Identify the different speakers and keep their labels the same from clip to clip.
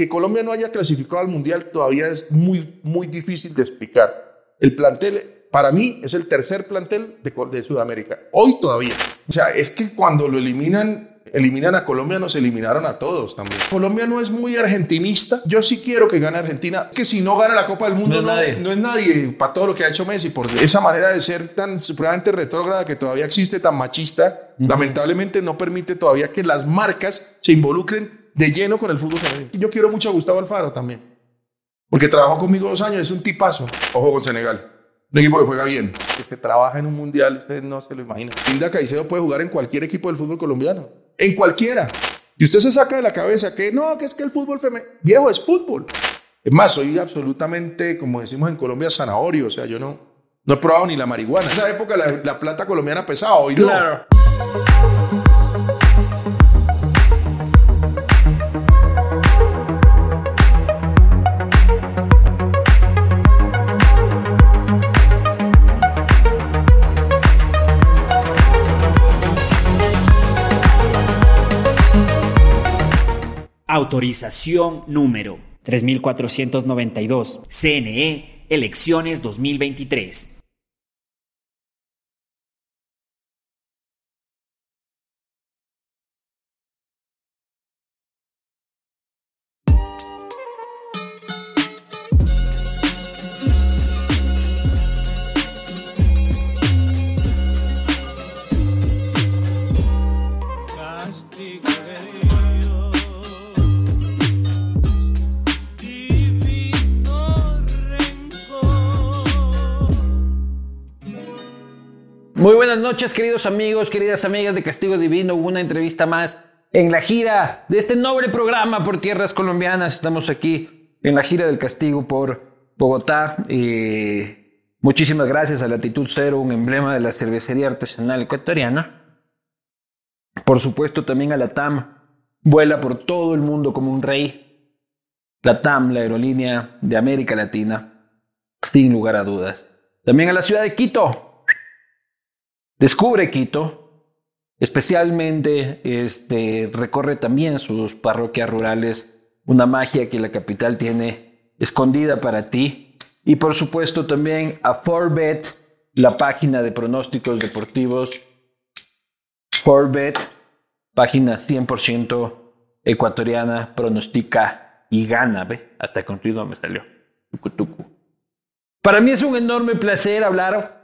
Speaker 1: que Colombia no haya clasificado al Mundial todavía es muy, muy difícil de explicar. El plantel, para mí, es el tercer plantel de, de Sudamérica. Hoy todavía. O sea, es que cuando lo eliminan eliminan a Colombia, nos eliminaron a todos también. Colombia no es muy argentinista. Yo sí quiero que gane Argentina. Es que si no gana la Copa del Mundo, no es, nadie. nadie para todo lo que ha hecho Messi. Por esa manera de ser tan supremamente retrógrada que todavía existe, tan machista, lamentablemente no permite todavía que las marcas se involucren de lleno con el fútbol femenino. Yo quiero mucho a Gustavo Alfaro también. Porque trabajó conmigo dos años, es un tipazo. Ojo con Senegal. Un equipo que juega bien, que se trabaja en un mundial, ustedes no se lo imaginan. Linda Caicedo puede jugar en cualquier equipo del fútbol colombiano en cualquiera. Y usted se saca de la cabeza que no, que es que el fútbol femenino, viejo, es fútbol. Es más, soy absolutamente, como decimos en Colombia, zanahorio. O sea, yo no, no he probado ni la marihuana. En esa época la, plata colombiana pesaba, hoy no. Claro.
Speaker 2: Autorización número 3492. CNE, elecciones 2023.
Speaker 3: Noches, queridos amigos, queridas amigas de Castigo Divino. Una entrevista más en la gira de este noble programa por tierras colombianas. Estamos aquí en la gira del castigo por Bogotá. muchísimas gracias a Latitud Cero, un emblema de la cervecería artesanal ecuatoriana. Por supuesto, también a la TAM. Vuela por todo el mundo como un rey. La TAM, la aerolínea de América Latina, sin lugar a dudas. También a la ciudad de Quito, Descubre Quito, especialmente este, recorre también sus parroquias rurales, una magia que la capital tiene escondida para ti. Y por supuesto también a Forbet, la página de pronósticos deportivos. Forbet, página 100% ecuatoriana, pronostica y gana, ¿ve? Hasta contigo me salió. Para mí es un enorme placer hablar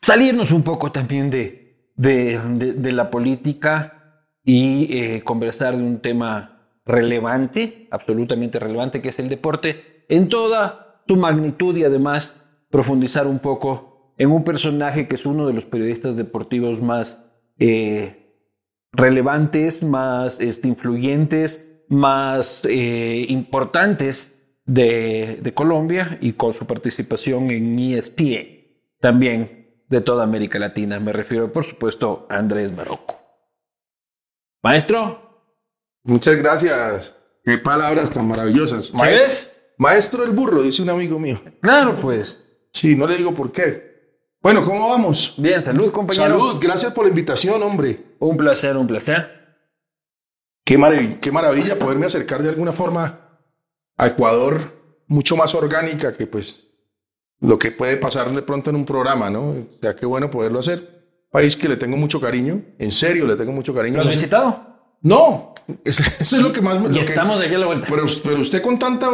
Speaker 3: salirnos un poco también de, de, la política y eh, conversar de un tema relevante, absolutamente relevante, que es el deporte, en toda su magnitud y además profundizar un poco en un personaje que es uno de los periodistas deportivos más eh, relevantes, más este, influyentes, más eh, importantes de, de Colombia y con su participación en ESPN también de toda América Latina. Me refiero, por supuesto, a Andrés Marocco. Maestro.
Speaker 1: Muchas gracias. Qué palabras tan maravillosas.
Speaker 3: Maestro,
Speaker 1: maestro el burro, dice un amigo mío.
Speaker 3: Claro, pues.
Speaker 1: Sí, no le digo por qué. Bueno, ¿cómo vamos?
Speaker 3: Bien, salud, compañero.
Speaker 1: Salud, gracias por la invitación, hombre.
Speaker 3: Un placer, un placer.
Speaker 1: Qué maravilla, qué maravilla poderme acercar de alguna forma a Ecuador mucho más orgánica que pues lo que puede pasar de pronto en un programa, ¿no? O sea, qué bueno poderlo hacer. País que le tengo mucho cariño, en serio le tengo mucho cariño.
Speaker 3: ¿Lo has visitado?
Speaker 1: No, eso, es lo que más
Speaker 3: me... Y estamos de aquí a la vuelta.
Speaker 1: Pero, pero, usted con tanta,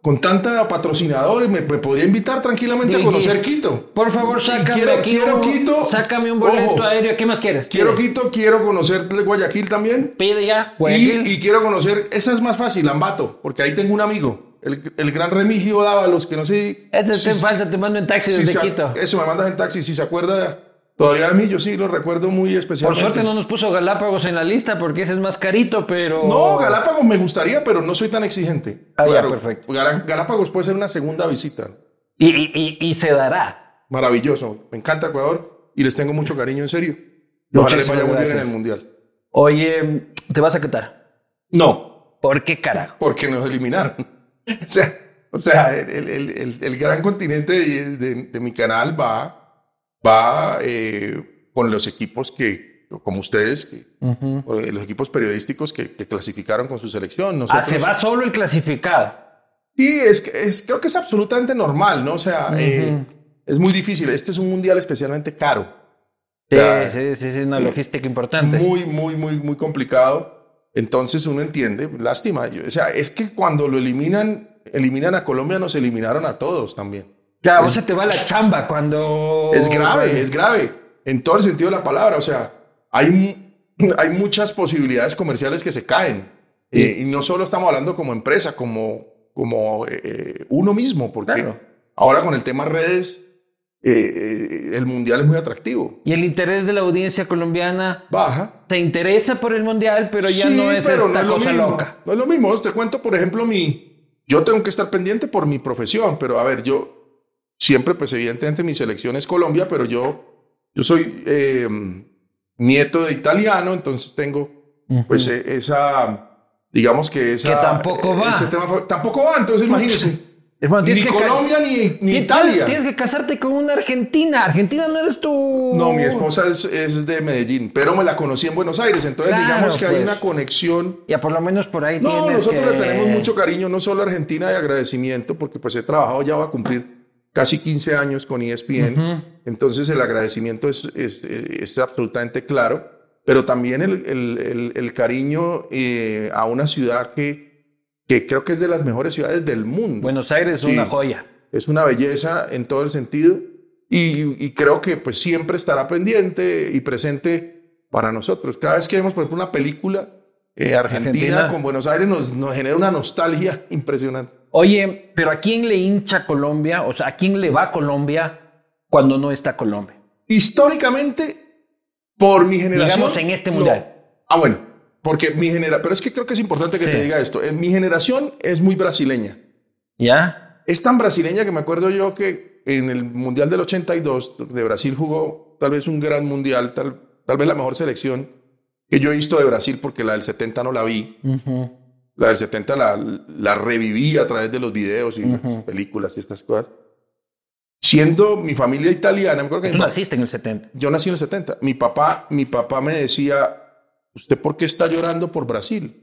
Speaker 1: con tanta patrocinador me, podría invitar tranquilamente a conocer Quito.
Speaker 3: Por favor, sácame,
Speaker 1: quiero, quiero Quito.
Speaker 3: Sácame un boleto aéreo. ¿Qué más quieres?
Speaker 1: Quiero Quito, quiero conocer Guayaquil también.
Speaker 3: Pide ya,
Speaker 1: Guayaquil. Y, y quiero conocer, esa es más fácil, Ambato, porque ahí tengo un amigo. El, gran Remigio daba los que no sé.
Speaker 3: Este si, te falta, te mando en taxi desde Quito.
Speaker 1: Eso, me mandas en taxi. Si se acuerda todavía a mí, yo sí lo recuerdo muy especialmente.
Speaker 3: Por suerte no nos puso Galápagos en la lista porque ese es más carito, pero.
Speaker 1: No, Galápagos me gustaría, pero no soy tan exigente.
Speaker 3: Ah, claro, perfecto.
Speaker 1: Galápagos puede ser una segunda visita.
Speaker 3: Y, y, y, se dará.
Speaker 1: Maravilloso. Me encanta Ecuador y les tengo mucho cariño, en serio. Ojalá les vaya muy bien en el mundial.
Speaker 3: Oye, ¿te vas a quitar?
Speaker 1: No.
Speaker 3: ¿Por qué carajo?
Speaker 1: Porque nos eliminaron. o sea, o sea el, el, el, gran continente de, de, mi canal va, va eh, con los equipos que, como ustedes, que, eh, los equipos periodísticos que, que clasificaron con su selección.
Speaker 3: Ah, se va solo el clasificado.
Speaker 1: Sí, es, es, creo que es absolutamente normal, ¿no? O sea, eh, es muy difícil. Este es un mundial especialmente caro.
Speaker 3: Sí,
Speaker 1: O sea,
Speaker 3: sí, sí, sí, una logística importante.
Speaker 1: Muy, muy, muy, muy complicado. Entonces uno entiende, lástima. yo- o sea, es que cuando lo eliminan, eliminan a Colombia, nos eliminaron a todos también.
Speaker 3: Claro, vos se te va la chamba cuando...
Speaker 1: Es grave, es grave, en todo el sentido de la palabra. O sea, hay, hay muchas posibilidades comerciales que se caen. Eh, y no solo estamos hablando como empresa, como, como eh, uno mismo, porque
Speaker 3: Claro.
Speaker 1: ahora con el tema redes, eh, eh, el mundial es muy atractivo.
Speaker 3: Y el interés de la audiencia colombiana
Speaker 1: Baja.
Speaker 3: se interesa por el mundial, pero ya
Speaker 1: Sí,
Speaker 3: no es esta
Speaker 1: no lo
Speaker 3: cosa
Speaker 1: mismo.
Speaker 3: loca.
Speaker 1: No es lo mismo. Te cuento, por ejemplo, mi. Yo tengo que estar pendiente por mi profesión, pero a ver, yo siempre, pues evidentemente mi selección es Colombia, pero yo, yo soy eh, nieto de italiano, entonces tengo pues eh, esa, digamos que esa...
Speaker 3: Que tampoco va.
Speaker 1: ese tema tampoco va, entonces imagínense.
Speaker 3: Hermano,
Speaker 1: Ni
Speaker 3: que
Speaker 1: Colombia ni, ni Italia.
Speaker 3: Tienes que casarte con una argentina. Argentina no eres tú.
Speaker 1: No, mi esposa es, es de Medellín, pero me la conocí en Buenos Aires, entonces
Speaker 3: Claro,
Speaker 1: digamos que hay
Speaker 3: pues.
Speaker 1: una conexión
Speaker 3: Ya por lo menos por ahí
Speaker 1: No, nosotros
Speaker 3: que-
Speaker 1: le tenemos mucho cariño, no solo a Argentina de agradecimiento, porque pues he trabajado ya va a cumplir casi 15 años con ESPN, entonces el agradecimiento es, es, es absolutamente claro, pero también el, el- el- el cariño eh, a una ciudad que, que creo que es de las mejores ciudades del mundo.
Speaker 3: Buenos Aires es
Speaker 1: Sí.
Speaker 3: una joya.
Speaker 1: Es una belleza en todo el sentido y, y creo que pues siempre estará pendiente y presente para nosotros. Cada vez que vemos, por ejemplo, una película eh, Argentina,
Speaker 3: Argentina.
Speaker 1: con Buenos Aires nos, nos genera una nostalgia impresionante.
Speaker 3: Oye, pero ¿a quién le hincha Colombia? O sea, ¿a quién le va Colombia cuando no está Colombia?
Speaker 1: Históricamente, por mi generación...
Speaker 3: Digamos, en este mundial.
Speaker 1: no. Ah, bueno, porque mi generación... Pero es que creo que es importante que
Speaker 3: Sí.
Speaker 1: te diga esto. Eh, Mi generación es muy brasileña.
Speaker 3: ¿Ya?
Speaker 1: Es tan brasileña que me acuerdo yo que en el Mundial del 82 de Brasil jugó tal vez un gran mundial, tal, tal vez la mejor selección que yo he visto de Brasil porque la del 70 no la vi. La del 70 la, la reviví a través de los videos y las películas y estas cosas. Siendo mi familia italiana, me acuerdo que
Speaker 3: Tú naciste en el 70.
Speaker 1: yo nací en el 70. Mi papá, mi papá me decía, ¿usted por qué está llorando por Brasil?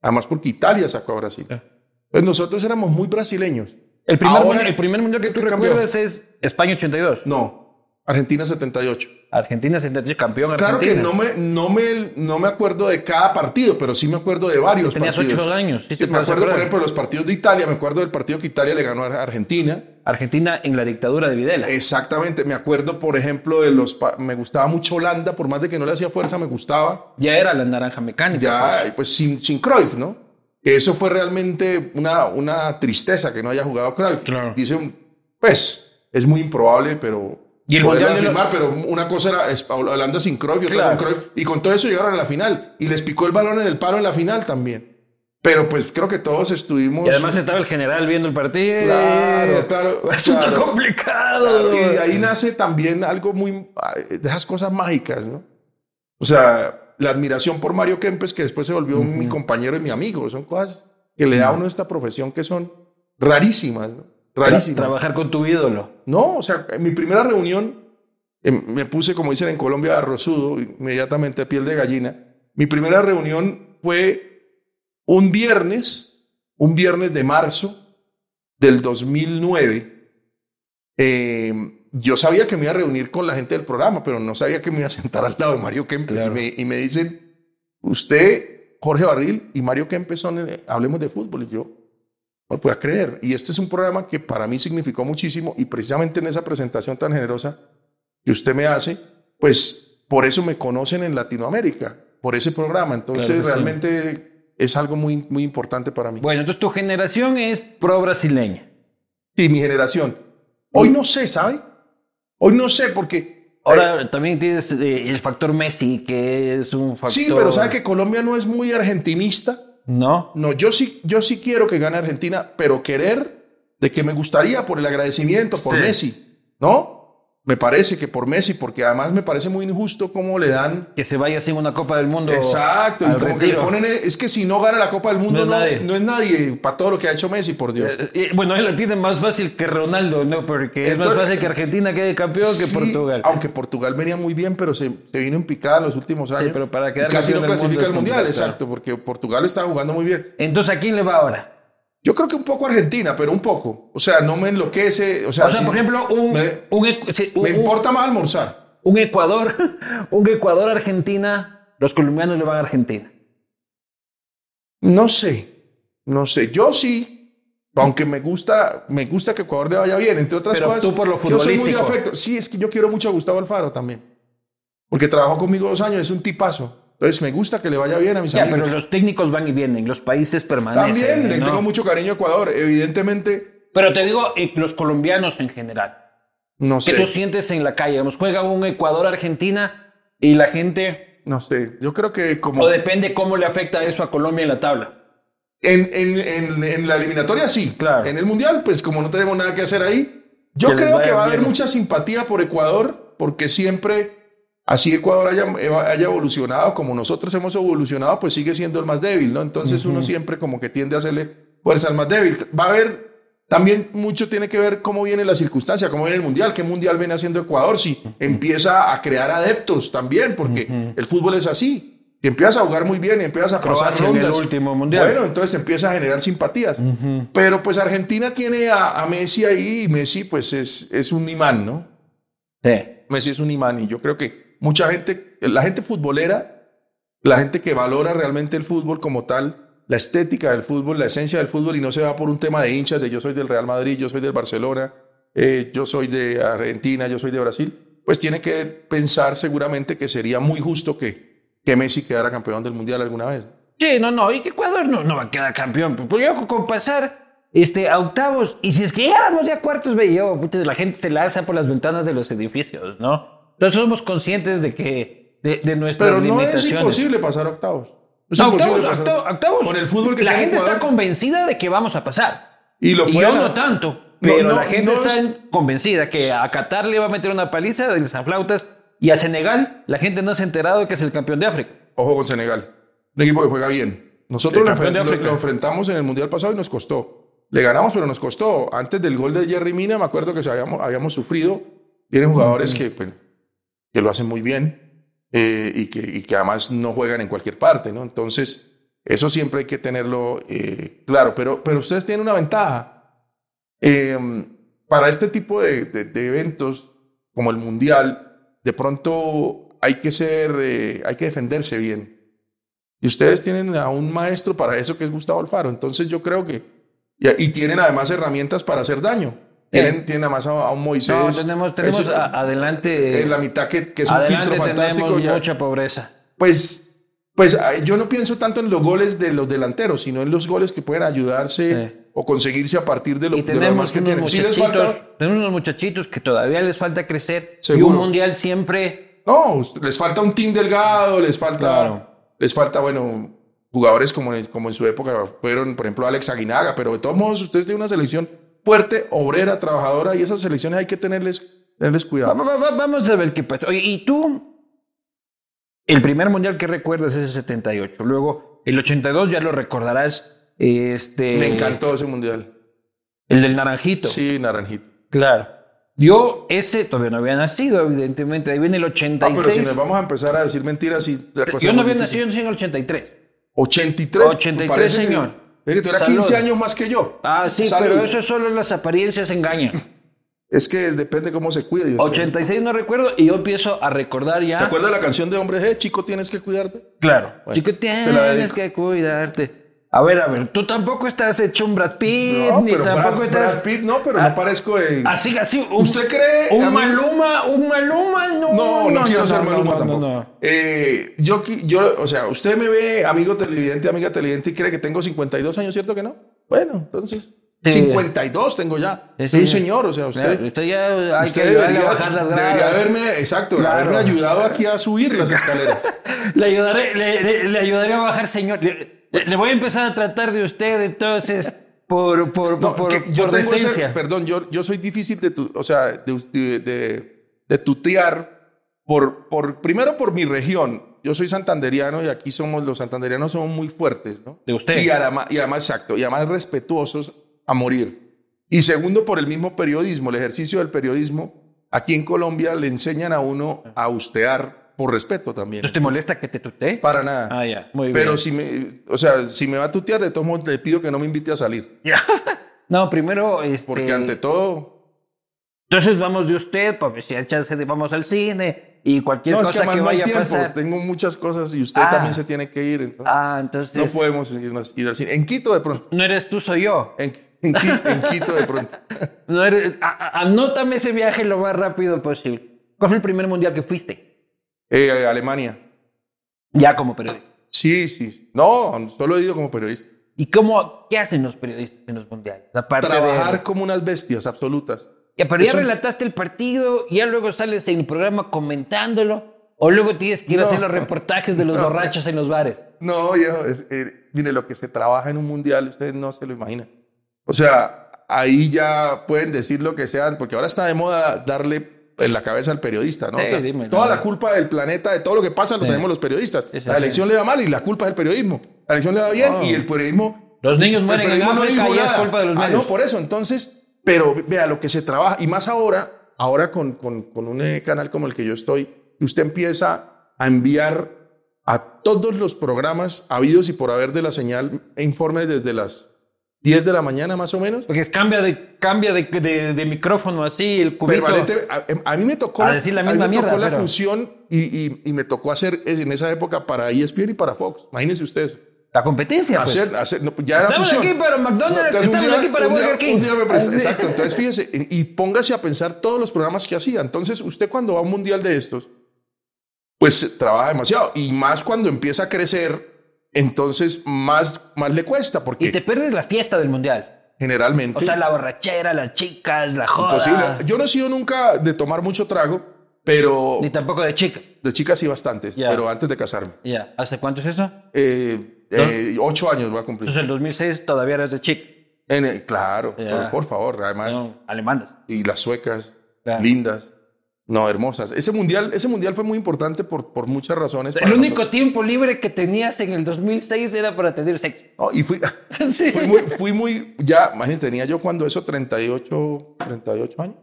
Speaker 1: Además porque Italia sacó a Brasil. Entonces nosotros éramos muy brasileños.
Speaker 3: El primer,
Speaker 1: Ahora,
Speaker 3: mun- el primer mundial que tú recuerdas es España 82.
Speaker 1: No, Argentina 78.
Speaker 3: Argentina 78, campeón
Speaker 1: Claro
Speaker 3: Argentina.
Speaker 1: que no me, no, me, no me acuerdo de cada partido, pero sí me acuerdo de varios
Speaker 3: Tenías
Speaker 1: partidos.
Speaker 3: ocho años, sí te
Speaker 1: Sí, me acuerdo, por ejemplo, de los partidos de Italia. Me acuerdo del partido que Italia le ganó a Argentina.
Speaker 3: Argentina en la dictadura de Videla.
Speaker 1: Exactamente. Me acuerdo, por ejemplo, de los... Me gustaba mucho Holanda, por más de que no le hacía fuerza, me gustaba.
Speaker 3: Ya era la naranja mecánica.
Speaker 1: Ya, pues sin, sin Cruyff, ¿no? Eso fue realmente una, una tristeza que no haya jugado Cruyff.
Speaker 3: Claro.
Speaker 1: Dice, pues, es muy improbable, pero...
Speaker 3: Y el Mundial lo-
Speaker 1: afirmar, pero una cosa era Holanda sin Cruyff y otra
Speaker 3: Claro.
Speaker 1: con Cruyff. Y con todo eso llegaron a la final. Y les picó el balón en el palo en la final también. Pero pues creo que todos estuvimos...
Speaker 3: Y además estaba el general viendo el partido.
Speaker 1: Claro, claro,
Speaker 3: Es súper
Speaker 1: claro.
Speaker 3: complicado.
Speaker 1: Claro, y de ahí nace también algo muy de esas cosas mágicas, ¿no? O sea, la admiración por Mario Kempes, que después se volvió mi compañero y mi amigo, son cosas que le da a uno esta profesión que son rarísimas, ¿no? Rarísimas.
Speaker 3: trabajar con tu ídolo.
Speaker 1: No, o sea, en mi primera reunión em, me puse, como dicen en Colombia, rosudo, inmediatamente piel de gallina. Mi primera reunión fue un viernes, un viernes de marzo del 2009. Eh, yo sabía que me iba a reunir con la gente del programa, pero no sabía que me iba a sentar al lado de Mario Kempes.
Speaker 3: Claro.
Speaker 1: Y, me, y me dicen, usted, Jorge Barril y Mario Kempes son, eh, hablemos de fútbol. Y yo, no puedo creer. Y este es un programa que para mí significó muchísimo y precisamente en esa presentación tan generosa que usted me hace, pues por eso me conocen en Latinoamérica, por ese programa. Entonces
Speaker 3: Claro sí.
Speaker 1: Es algo muy, muy importante para mí.
Speaker 3: Bueno, entonces tu generación es pro brasileña.
Speaker 1: Y mi generación. Hoy no sé, ¿sabe? Hoy no sé porque...
Speaker 3: Ahora también tienes eh, el factor Messi, que es un factor.
Speaker 1: Sí, pero sabe que Colombia no es muy argentinista.
Speaker 3: No.
Speaker 1: No, yo sí, yo sí quiero que gane Argentina, pero querer de que me gustaría por el agradecimiento, por
Speaker 3: Sí.
Speaker 1: Messi, ¿no? Me parece que por Messi, porque además me parece muy injusto cómo le dan.
Speaker 3: Que se vaya sin una Copa del Mundo.
Speaker 1: Exacto, y como que le ponen. Es que si no gana la Copa del Mundo,
Speaker 3: No
Speaker 1: no,
Speaker 3: es nadie.
Speaker 1: no es nadie para todo lo que ha hecho Messi, por Dios.
Speaker 3: Eh, eh, bueno, él la tiene más fácil que Ronaldo, ¿no? Porque es más fácil que Argentina quede campeón que
Speaker 1: Sí,
Speaker 3: Portugal.
Speaker 1: Aunque Portugal venía muy bien, pero se, se vino en picada los últimos años.
Speaker 3: pero para quedar
Speaker 1: Y casi no clasifica al mundial,
Speaker 3: complicado.
Speaker 1: exacto, porque Portugal estaba jugando muy bien.
Speaker 3: Entonces, ¿a quién le va ahora?
Speaker 1: Yo creo que un poco Argentina, pero un poco. O sea, no me enloquece. O sea,
Speaker 3: O sea,
Speaker 1: sí,
Speaker 3: por ejemplo, un,
Speaker 1: me,
Speaker 3: un, un-
Speaker 1: me importa más almorzar.
Speaker 3: un Ecuador, un Ecuador Argentina, los colombianos le van a Argentina.
Speaker 1: No sé, no sé. Yo sí, aunque me gusta, me gusta que Ecuador le vaya bien, entre otras
Speaker 3: Pero
Speaker 1: cosas.
Speaker 3: tú por lo
Speaker 1: Yo soy muy de afecto. Sí, es que yo quiero mucho a Gustavo Alfaro también. Porque trabajó conmigo dos años, es un tipazo. Entonces me gusta que le vaya bien a mis
Speaker 3: Ya,
Speaker 1: amigos.
Speaker 3: pero los técnicos van y vienen, los países permanecen.
Speaker 1: También le
Speaker 3: ¿no?
Speaker 1: tengo mucho cariño a Ecuador. Evidentemente,
Speaker 3: Pero te digo, eh, los colombianos en general.
Speaker 1: no
Speaker 3: ¿Qué tú
Speaker 1: sé.
Speaker 3: sientes en la calle? Digamos, juega un Ecuador-Argentina y la gente...
Speaker 1: No sé. Yo creo que como
Speaker 3: O depende cómo le afecta eso a Colombia en la tabla.
Speaker 1: en, en- en- en la eliminatoria sí.
Speaker 3: Claro.
Speaker 1: En el mundial, pues como no tenemos nada que hacer ahí, yo
Speaker 3: Que
Speaker 1: creo que va a haber
Speaker 3: bien.
Speaker 1: mucha simpatía por Ecuador, porque siempre, así Ecuador haya, haya evolucionado, como nosotros hemos evolucionado, pues sigue siendo el más débil, ¿no? Entonces uno siempre como que tiende a hacerle fuerza al más débil. Va a haber, también mucho tiene que ver cómo viene la circunstancia, cómo viene el mundial, qué mundial viene haciendo Ecuador, si empieza a crear adeptos también, porque el fútbol es así. Y empiezas a jugar muy bien y empiezas a pasar
Speaker 3: Croacia en el
Speaker 1: rondas.
Speaker 3: último mundial.
Speaker 1: Bueno, entonces empieza a generar simpatías. Pero pues Argentina tiene a, a Messi ahí y Messi pues es, es un imán, ¿no?
Speaker 3: Sí.
Speaker 1: Messi es un imán y yo creo que mucha gente, la gente futbolera, la gente que valora realmente el fútbol como tal, la estética del fútbol, la esencia del fútbol y no se va por un tema de hinchas, de yo soy del Real Madrid, yo soy del Barcelona, eh, yo soy de Argentina, yo soy de Brasil, pues tiene que pensar seguramente que sería muy justo que, que Messi quedara campeón del Mundial alguna vez.
Speaker 3: Sí, no, no, y que Ecuador no, va a quedar campeón. Porque yo con pasar este, a octavos, y si es que llegáramos ya a cuartos, ve, yo, puta, la gente se lanza por las ventanas de los edificios, ¿no? Entonces somos conscientes de que, de, de nuestras
Speaker 1: Pero no es imposible pasar octavos. Es
Speaker 3: No,
Speaker 1: imposible
Speaker 3: octavos,
Speaker 1: pasar.
Speaker 3: octavos, octavos.
Speaker 1: Con el fútbol que
Speaker 3: La gente está convencida de que vamos a pasar.
Speaker 1: Y lo
Speaker 3: Y yo no tanto. Pero
Speaker 1: no,
Speaker 3: la gente está
Speaker 1: es-
Speaker 3: convencida que a Qatar le va a meter una paliza de Sanflautas y a Senegal la gente no se ha enterado de que es el campeón de África.
Speaker 1: Ojo con Senegal. Un equipo que juega bien. Nosotros lo, enfrentamos en el Mundial pasado y nos costó. Le ganamos, pero nos costó. Antes del gol de Jerry Mina, me acuerdo que habíamos sufrido. Tienen jugadores que, pues, que lo hacen muy bien eh, y, que, y además no juegan en cualquier parte, ¿no? Entonces, eso siempre hay que tenerlo eh, claro. Pero, pero ustedes tienen una ventaja. Eh, para este tipo de, eventos, como el Mundial, de pronto hay que ser, eh, hay que defenderse bien. Y ustedes tienen a un maestro para eso que es Gustavo Alfaro. Entonces yo creo que... Y tienen además herramientas para hacer daño. Tienen, tienen además a, un Moisés.
Speaker 3: No, tenemos, tenemos a- adelante.
Speaker 1: en la mitad que, que es un filtro fantástico. ya-
Speaker 3: mucha pobreza.
Speaker 1: pues, pues yo no pienso tanto en los goles de los delanteros, sino en los goles que pueden ayudarse
Speaker 3: Sí.
Speaker 1: o conseguirse a partir de lo,
Speaker 3: Y
Speaker 1: de lo demás que
Speaker 3: unos,
Speaker 1: tienen. Sí les falta...
Speaker 3: tenemos unos muchachitos que todavía les falta crecer. Y
Speaker 1: Seguro.
Speaker 3: un mundial siempre.
Speaker 1: No, les falta un team delgado, les falta,
Speaker 3: Claro.
Speaker 1: les falta, bueno, jugadores como en, como en su época fueron, por ejemplo, Alex Aguinaga, pero de todos modos, ustedes tienen una selección fuerte, obrera, trabajadora, y esas selecciones hay que tenerles, tenerles cuidado.
Speaker 3: va- va- Vamos a ver qué pasa. Oye, y tú, el primer mundial que recuerdas es el 78. Luego, el 82 ya lo recordarás. Este,
Speaker 1: Me encantó ese mundial.
Speaker 3: El del naranjito.
Speaker 1: Sí, Naranjito.
Speaker 3: Claro. Yo, ese todavía no había nacido, evidentemente. Ahí viene el
Speaker 1: Ah,
Speaker 3: 86.
Speaker 1: pero si nos vamos a empezar a decir mentiras, y
Speaker 3: Yo no había
Speaker 1: difícil.
Speaker 3: nacido en el 83.
Speaker 1: 83.
Speaker 3: 83,
Speaker 1: parece que-
Speaker 3: señor.
Speaker 1: Es que tú eras
Speaker 3: Salud.
Speaker 1: 15 años más que yo.
Speaker 3: Ah, sí,
Speaker 1: Salud.
Speaker 3: pero eso solo las apariencias engañan.
Speaker 1: Es que depende cómo se cuide. usted.
Speaker 3: 86 no recuerdo y yo empiezo a recordar ya.
Speaker 1: ¿Se acuerda de la canción de Hombre G? Chico, tienes que cuidarte.
Speaker 3: Claro.
Speaker 1: Bueno,
Speaker 3: Chico,
Speaker 1: te la
Speaker 3: tienes que cuidarte. A ver, a ver, tú tampoco estás hecho un Brad Pitt,
Speaker 1: No,
Speaker 3: ni
Speaker 1: pero
Speaker 3: tampoco
Speaker 1: Brad,
Speaker 3: estás.
Speaker 1: Brad Pitt no, pero
Speaker 3: Ah,
Speaker 1: no parezco de...
Speaker 3: Así, así. Un,
Speaker 1: ¿Usted cree? a
Speaker 3: Un
Speaker 1: mí-
Speaker 3: Maluma, un Maluma, no.
Speaker 1: No, no, quiero ser
Speaker 3: no,
Speaker 1: Maluma
Speaker 3: no,
Speaker 1: tampoco.
Speaker 3: no, no.
Speaker 1: Eh, yo, yo, o sea, usted me ve amigo televidente, amiga televidente y cree que tengo 52 años, ¿cierto que no? Bueno, entonces,
Speaker 3: Sí.
Speaker 1: 52 tengo ya.
Speaker 3: Sí,
Speaker 1: Soy un señor, o sea, usted...
Speaker 3: Claro, usted ya hay
Speaker 1: Usted
Speaker 3: que
Speaker 1: debería,
Speaker 3: a bajar las gradas.
Speaker 1: debería haberme, exacto,
Speaker 3: Claro.
Speaker 1: haberme ayudado aquí a subir las escaleras.
Speaker 3: Le ayudaré, le, le- le ayudaré a bajar, señor. Le, voy a empezar a tratar de usted entonces por, por,
Speaker 1: No,
Speaker 3: por,
Speaker 1: que yo
Speaker 3: por
Speaker 1: tengo ese- perdón, yo, yo soy difícil de tu, o sea, de, de- de- de tutear por, por, primero por mi región. Yo soy santanderiano y aquí somos, los santanderianos somos muy fuertes, ¿no?
Speaker 3: De usted.
Speaker 1: Y además, y además, exacto, y además respetuosos a morir. Y segundo, por el mismo periodismo, el ejercicio del periodismo. Aquí en Colombia le enseñan a uno a ustear por respeto también.
Speaker 3: ¿No te molesta que te tutee?
Speaker 1: Para nada.
Speaker 3: Ah, ya, muy bien.
Speaker 1: Pero si me, o sea, si me va a tutear, de todos modos le pido que no me invite a salir.
Speaker 3: no, primero, este...
Speaker 1: Porque ante todo...
Speaker 3: Entonces vamos de usted, para ver si hay chance de vamos al cine y cualquier
Speaker 1: no,
Speaker 3: cosa
Speaker 1: es que, no hay
Speaker 3: vaya a
Speaker 1: tiempo.
Speaker 3: pasar.
Speaker 1: Tengo muchas cosas y usted
Speaker 3: Ah.
Speaker 1: también se tiene que ir. Entonces,
Speaker 3: Ah, entonces...
Speaker 1: no podemos irnos- ir al cine. En Quito de pronto.
Speaker 3: No eres tú, soy yo.
Speaker 1: En, en Qui- en Quito de pronto.
Speaker 3: No eres... a- a- anótame ese viaje lo más rápido posible. ¿Cuál fue el primer mundial que fuiste?
Speaker 1: Eh, Alemania.
Speaker 3: Ya como periodista.
Speaker 1: Sí, sí. No, solo he ido como periodista.
Speaker 3: ¿Y cómo, qué hacen los periodistas en los mundiales? Aparte
Speaker 1: Trabajar
Speaker 3: de...
Speaker 1: como unas bestias absolutas.
Speaker 3: Ya, pero ya relataste el partido, ya luego sales en el programa comentándolo, o luego tienes que ir a hacer los reportajes de los
Speaker 1: No.
Speaker 3: borrachos en los bares.
Speaker 1: No, es- eh, mire, lo que se trabaja en un mundial, ustedes no se lo imaginan. O sea, ahí ya pueden decir lo que sean, porque ahora está de moda darle en la cabeza al periodista, ¿no?
Speaker 3: Sí,
Speaker 1: O sea,
Speaker 3: dímelo.
Speaker 1: toda la culpa del planeta, de todo lo que pasa, lo tenemos los periodistas.
Speaker 3: Sí,
Speaker 1: la elección le va mal y la culpa es del periodismo. La elección le va bien
Speaker 3: No.
Speaker 1: y el periodismo...
Speaker 3: Los niños
Speaker 1: el
Speaker 3: mueren en
Speaker 1: periodismo
Speaker 3: África
Speaker 1: dijo
Speaker 3: y es culpa de los
Speaker 1: Ah,
Speaker 3: medios.
Speaker 1: no, por eso. Entonces, pero vea lo que se trabaja, y más ahora, ahora con, con, con un eh, canal como el que yo estoy, usted empieza a enviar a todos los programas habidos y por haber de la señal e informes desde las 10 de la mañana más o menos.
Speaker 3: Porque es cambia de, cambia de, de- de micrófono así, el cubito.
Speaker 1: Permanente, a, em, a mí me tocó,
Speaker 3: A
Speaker 1: la,
Speaker 3: decir la
Speaker 1: a mí
Speaker 3: misma
Speaker 1: me tocó
Speaker 3: mierda,
Speaker 1: la
Speaker 3: pero-
Speaker 1: fusión y, y- y me tocó hacer en esa época para ESPN y para Fox. Imagínense ustedes.
Speaker 3: La competencia, pues.
Speaker 1: Hacer, hacer, no, ya era
Speaker 3: Estamos
Speaker 1: fusión.
Speaker 3: aquí para McDonald's, estamos
Speaker 1: día-
Speaker 3: aquí para Burger King.
Speaker 1: exacto, entonces fíjese, y póngase a pensar todos los programas que hacía. Entonces, usted cuando va a un mundial de estos, pues trabaja demasiado. Y más cuando empieza a crecer, entonces más, más le cuesta,
Speaker 3: Y
Speaker 1: porque
Speaker 3: te pierdes la fiesta del mundial.
Speaker 1: generalmente
Speaker 3: O sea, la borrachera, las chicas, la joda.
Speaker 1: imposible. Yo no he sido nunca de tomar mucho trago, pero
Speaker 3: Ni tampoco de chicas.
Speaker 1: de chicas sí bastantes,
Speaker 3: Ya.
Speaker 1: pero antes de casarme.
Speaker 3: Ya, ¿hace cuánto es eso?
Speaker 1: Eh, eh, ocho años voy a cumplir.
Speaker 3: Entonces, el 2006 todavía eras de chica.
Speaker 1: En el- claro, por, por favor, además.
Speaker 3: No, alemanas.
Speaker 1: y las suecas,
Speaker 3: Claro.
Speaker 1: lindas, no, hermosas. Ese mundial, ese mundial fue muy importante por, por muchas razones.
Speaker 3: El único
Speaker 1: nosotros.
Speaker 3: tiempo libre que tenías en el 2006 era para tener sexo.
Speaker 1: No, y fui,
Speaker 3: Sí.
Speaker 1: fui, muy, fui muy, ya, imagínense, tenía yo cuando eso 38, 38 años.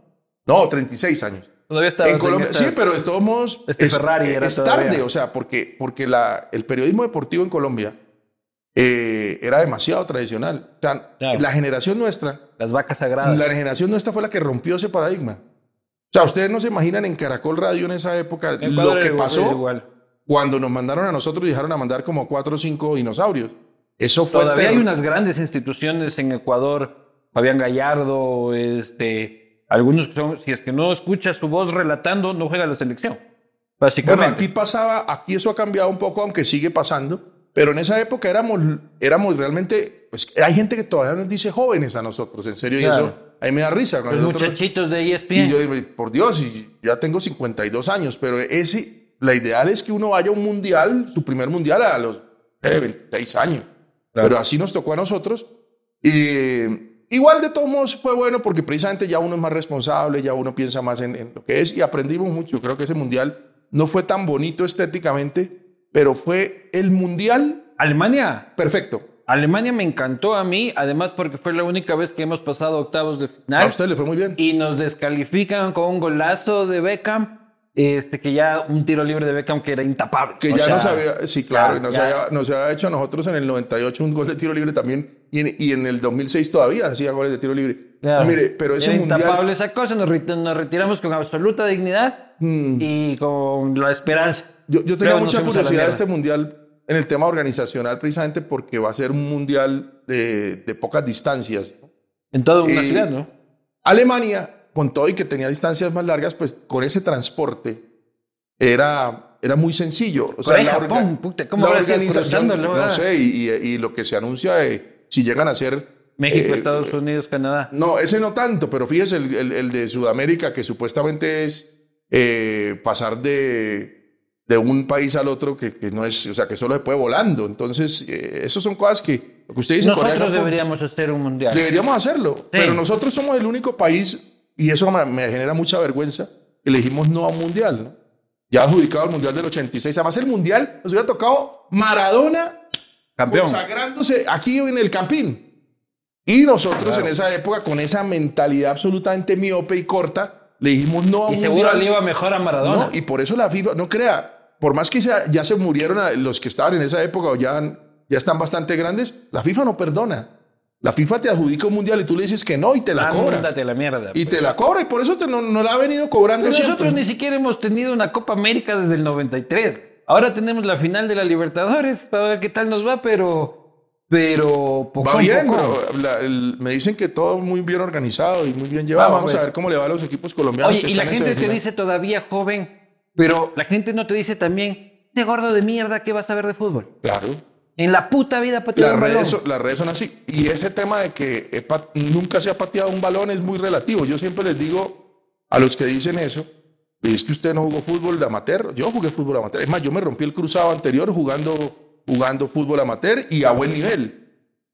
Speaker 1: No, 36 años.
Speaker 3: Todavía estabas
Speaker 1: En Colombia, sí, pero de todos modos
Speaker 3: Este
Speaker 1: es,
Speaker 3: Ferrari era
Speaker 1: es
Speaker 3: todavía.
Speaker 1: tarde, o sea, porque, porque la, el periodismo deportivo en Colombia eh, era demasiado tradicional. O sea,
Speaker 3: Claro.
Speaker 1: la generación nuestra,
Speaker 3: Las vacas sagradas.
Speaker 1: La generación nuestra fue la que rompió ese paradigma. O sea, ustedes no se imaginan en Caracol Radio en esa época lo que pasó
Speaker 3: igual.
Speaker 1: cuando nos mandaron a nosotros y dejaron a mandar como cuatro o cinco dinosaurios. Eso fue
Speaker 3: Todavía hay unas grandes instituciones en Ecuador. Fabián Gallardo, este, algunos que son, si es que no escuchas su voz relatando, no juega la selección.
Speaker 1: Bueno,
Speaker 3: Básicamente.
Speaker 1: aquí pasaba, aquí eso ha cambiado un poco, aunque sigue pasando. Pero en esa época éramos, éramos realmente, pues hay gente que todavía nos dice jóvenes a nosotros, en serio, y eso a mí me da risa.
Speaker 3: los muchachitos de E
Speaker 1: Y
Speaker 3: ESPN.
Speaker 1: yo digo, por Dios, y ya tengo 52 años, pero ese, la ideal es que uno vaya a un mundial, su primer mundial a los eh, 26 años.
Speaker 3: Claro.
Speaker 1: Pero así nos tocó a nosotros. Y igual de todos modos fue bueno porque precisamente ya uno es más responsable, ya uno piensa más en, en lo que es y aprendimos mucho. Creo que ese mundial no fue tan bonito estéticamente, pero fue el mundial
Speaker 3: Alemania.
Speaker 1: perfecto.
Speaker 3: Alemania me encantó a mí, además porque fue la única vez que hemos pasado octavos de final.
Speaker 1: A usted le fue muy bien.
Speaker 3: y nos descalifican con un golazo de Beckham, este que ya un tiro libre de Beckham que era intapable.
Speaker 1: Que
Speaker 3: O
Speaker 1: ya
Speaker 3: sea,
Speaker 1: nos había, sí, claro,
Speaker 3: ya,
Speaker 1: y nos, había, nos había hecho a nosotros en el 98 un gol de tiro libre también, y en, y en el 2006 todavía hacía goles de tiro libre.
Speaker 3: Claro.
Speaker 1: Mire, pero ese
Speaker 3: Era
Speaker 1: mundial,
Speaker 3: intapable esa cosa, nos, nos retiramos con absoluta dignidad y con la esperanza.
Speaker 1: Mm. yo, yo tenía mucha curiosidad de este mundial en el tema organizacional, precisamente porque va a ser un mundial de, de pocas distancias.
Speaker 3: En toda una ciudad, ¿no?
Speaker 1: Alemania, con todo y que tenía distancias más largas, pues con ese transporte era, era muy sencillo. O sea,
Speaker 3: Corea,
Speaker 1: la
Speaker 3: Japón, puta, ¿cómo sido cruzándolo,
Speaker 1: no sé, y, y- y lo que se anuncia de si llegan a ser
Speaker 3: México,
Speaker 1: eh,
Speaker 3: Estados Unidos, Canadá.
Speaker 1: No, ese no tanto, pero fíjese el, el- el de Sudamérica, que supuestamente es eh, pasar de, de un país al otro, que, que no es, o sea, que solo se puede volando. Entonces, eh, esas son cosas que, lo que usted dice, Corea,
Speaker 3: Nosotros
Speaker 1: Japón,
Speaker 3: deberíamos hacer un mundial.
Speaker 1: deberíamos hacerlo, pero nosotros somos el único país, y eso me, me genera mucha vergüenza, que le dijimos no a un mundial, ¿no? Ya adjudicado el mundial del 86. Además, el mundial nos hubiera tocado Maradona
Speaker 3: Campeón.
Speaker 1: consagrándose aquí en el Campín. Y nosotros en esa época, con esa mentalidad absolutamente miope y corta, le dijimos no a un
Speaker 3: Y seguro
Speaker 1: mundial.
Speaker 3: le iba mejor a Maradona.
Speaker 1: No, y por eso la FIFA, no crea, por más que sea- ya se murieron a- los que estaban en esa época o ya, ya están bastante grandes, la FIFA no perdona. La FIFA te adjudica un mundial y tú le dices que no y te la cobra.
Speaker 3: Ándate a la mierda.
Speaker 1: Y te la cobra y por eso te, no, no la ha venido cobrando
Speaker 3: Pero
Speaker 1: siempre.
Speaker 3: nosotros ni siquiera hemos tenido una Copa América desde el 93. Ahora tenemos la final de la Libertadores para ver qué tal nos va, pero. Pero. Poco
Speaker 1: Va bien,
Speaker 3: poco.
Speaker 1: la- el- me dicen que todo muy bien organizado y muy bien llevado.
Speaker 3: Vamos a
Speaker 1: Vamos a
Speaker 3: ver.
Speaker 1: ver cómo le va a los equipos colombianos.
Speaker 3: Oye,
Speaker 1: que
Speaker 3: y la
Speaker 1: están
Speaker 3: gente te dice todavía joven, pero la gente no te dice también, este gordo de mierda, ¿qué vas a ver de fútbol?
Speaker 1: Claro.
Speaker 3: En la puta vida patear
Speaker 1: Las redes, son- las redes son así. Y ese tema de que nunca se ha pateado un balón es muy relativo. Yo siempre les digo a los que dicen eso, es que usted no jugó fútbol de amateur. Yo jugué fútbol amateur. Es más, yo me rompí el cruzado anterior jugando, jugando fútbol amateur y a buen nivel.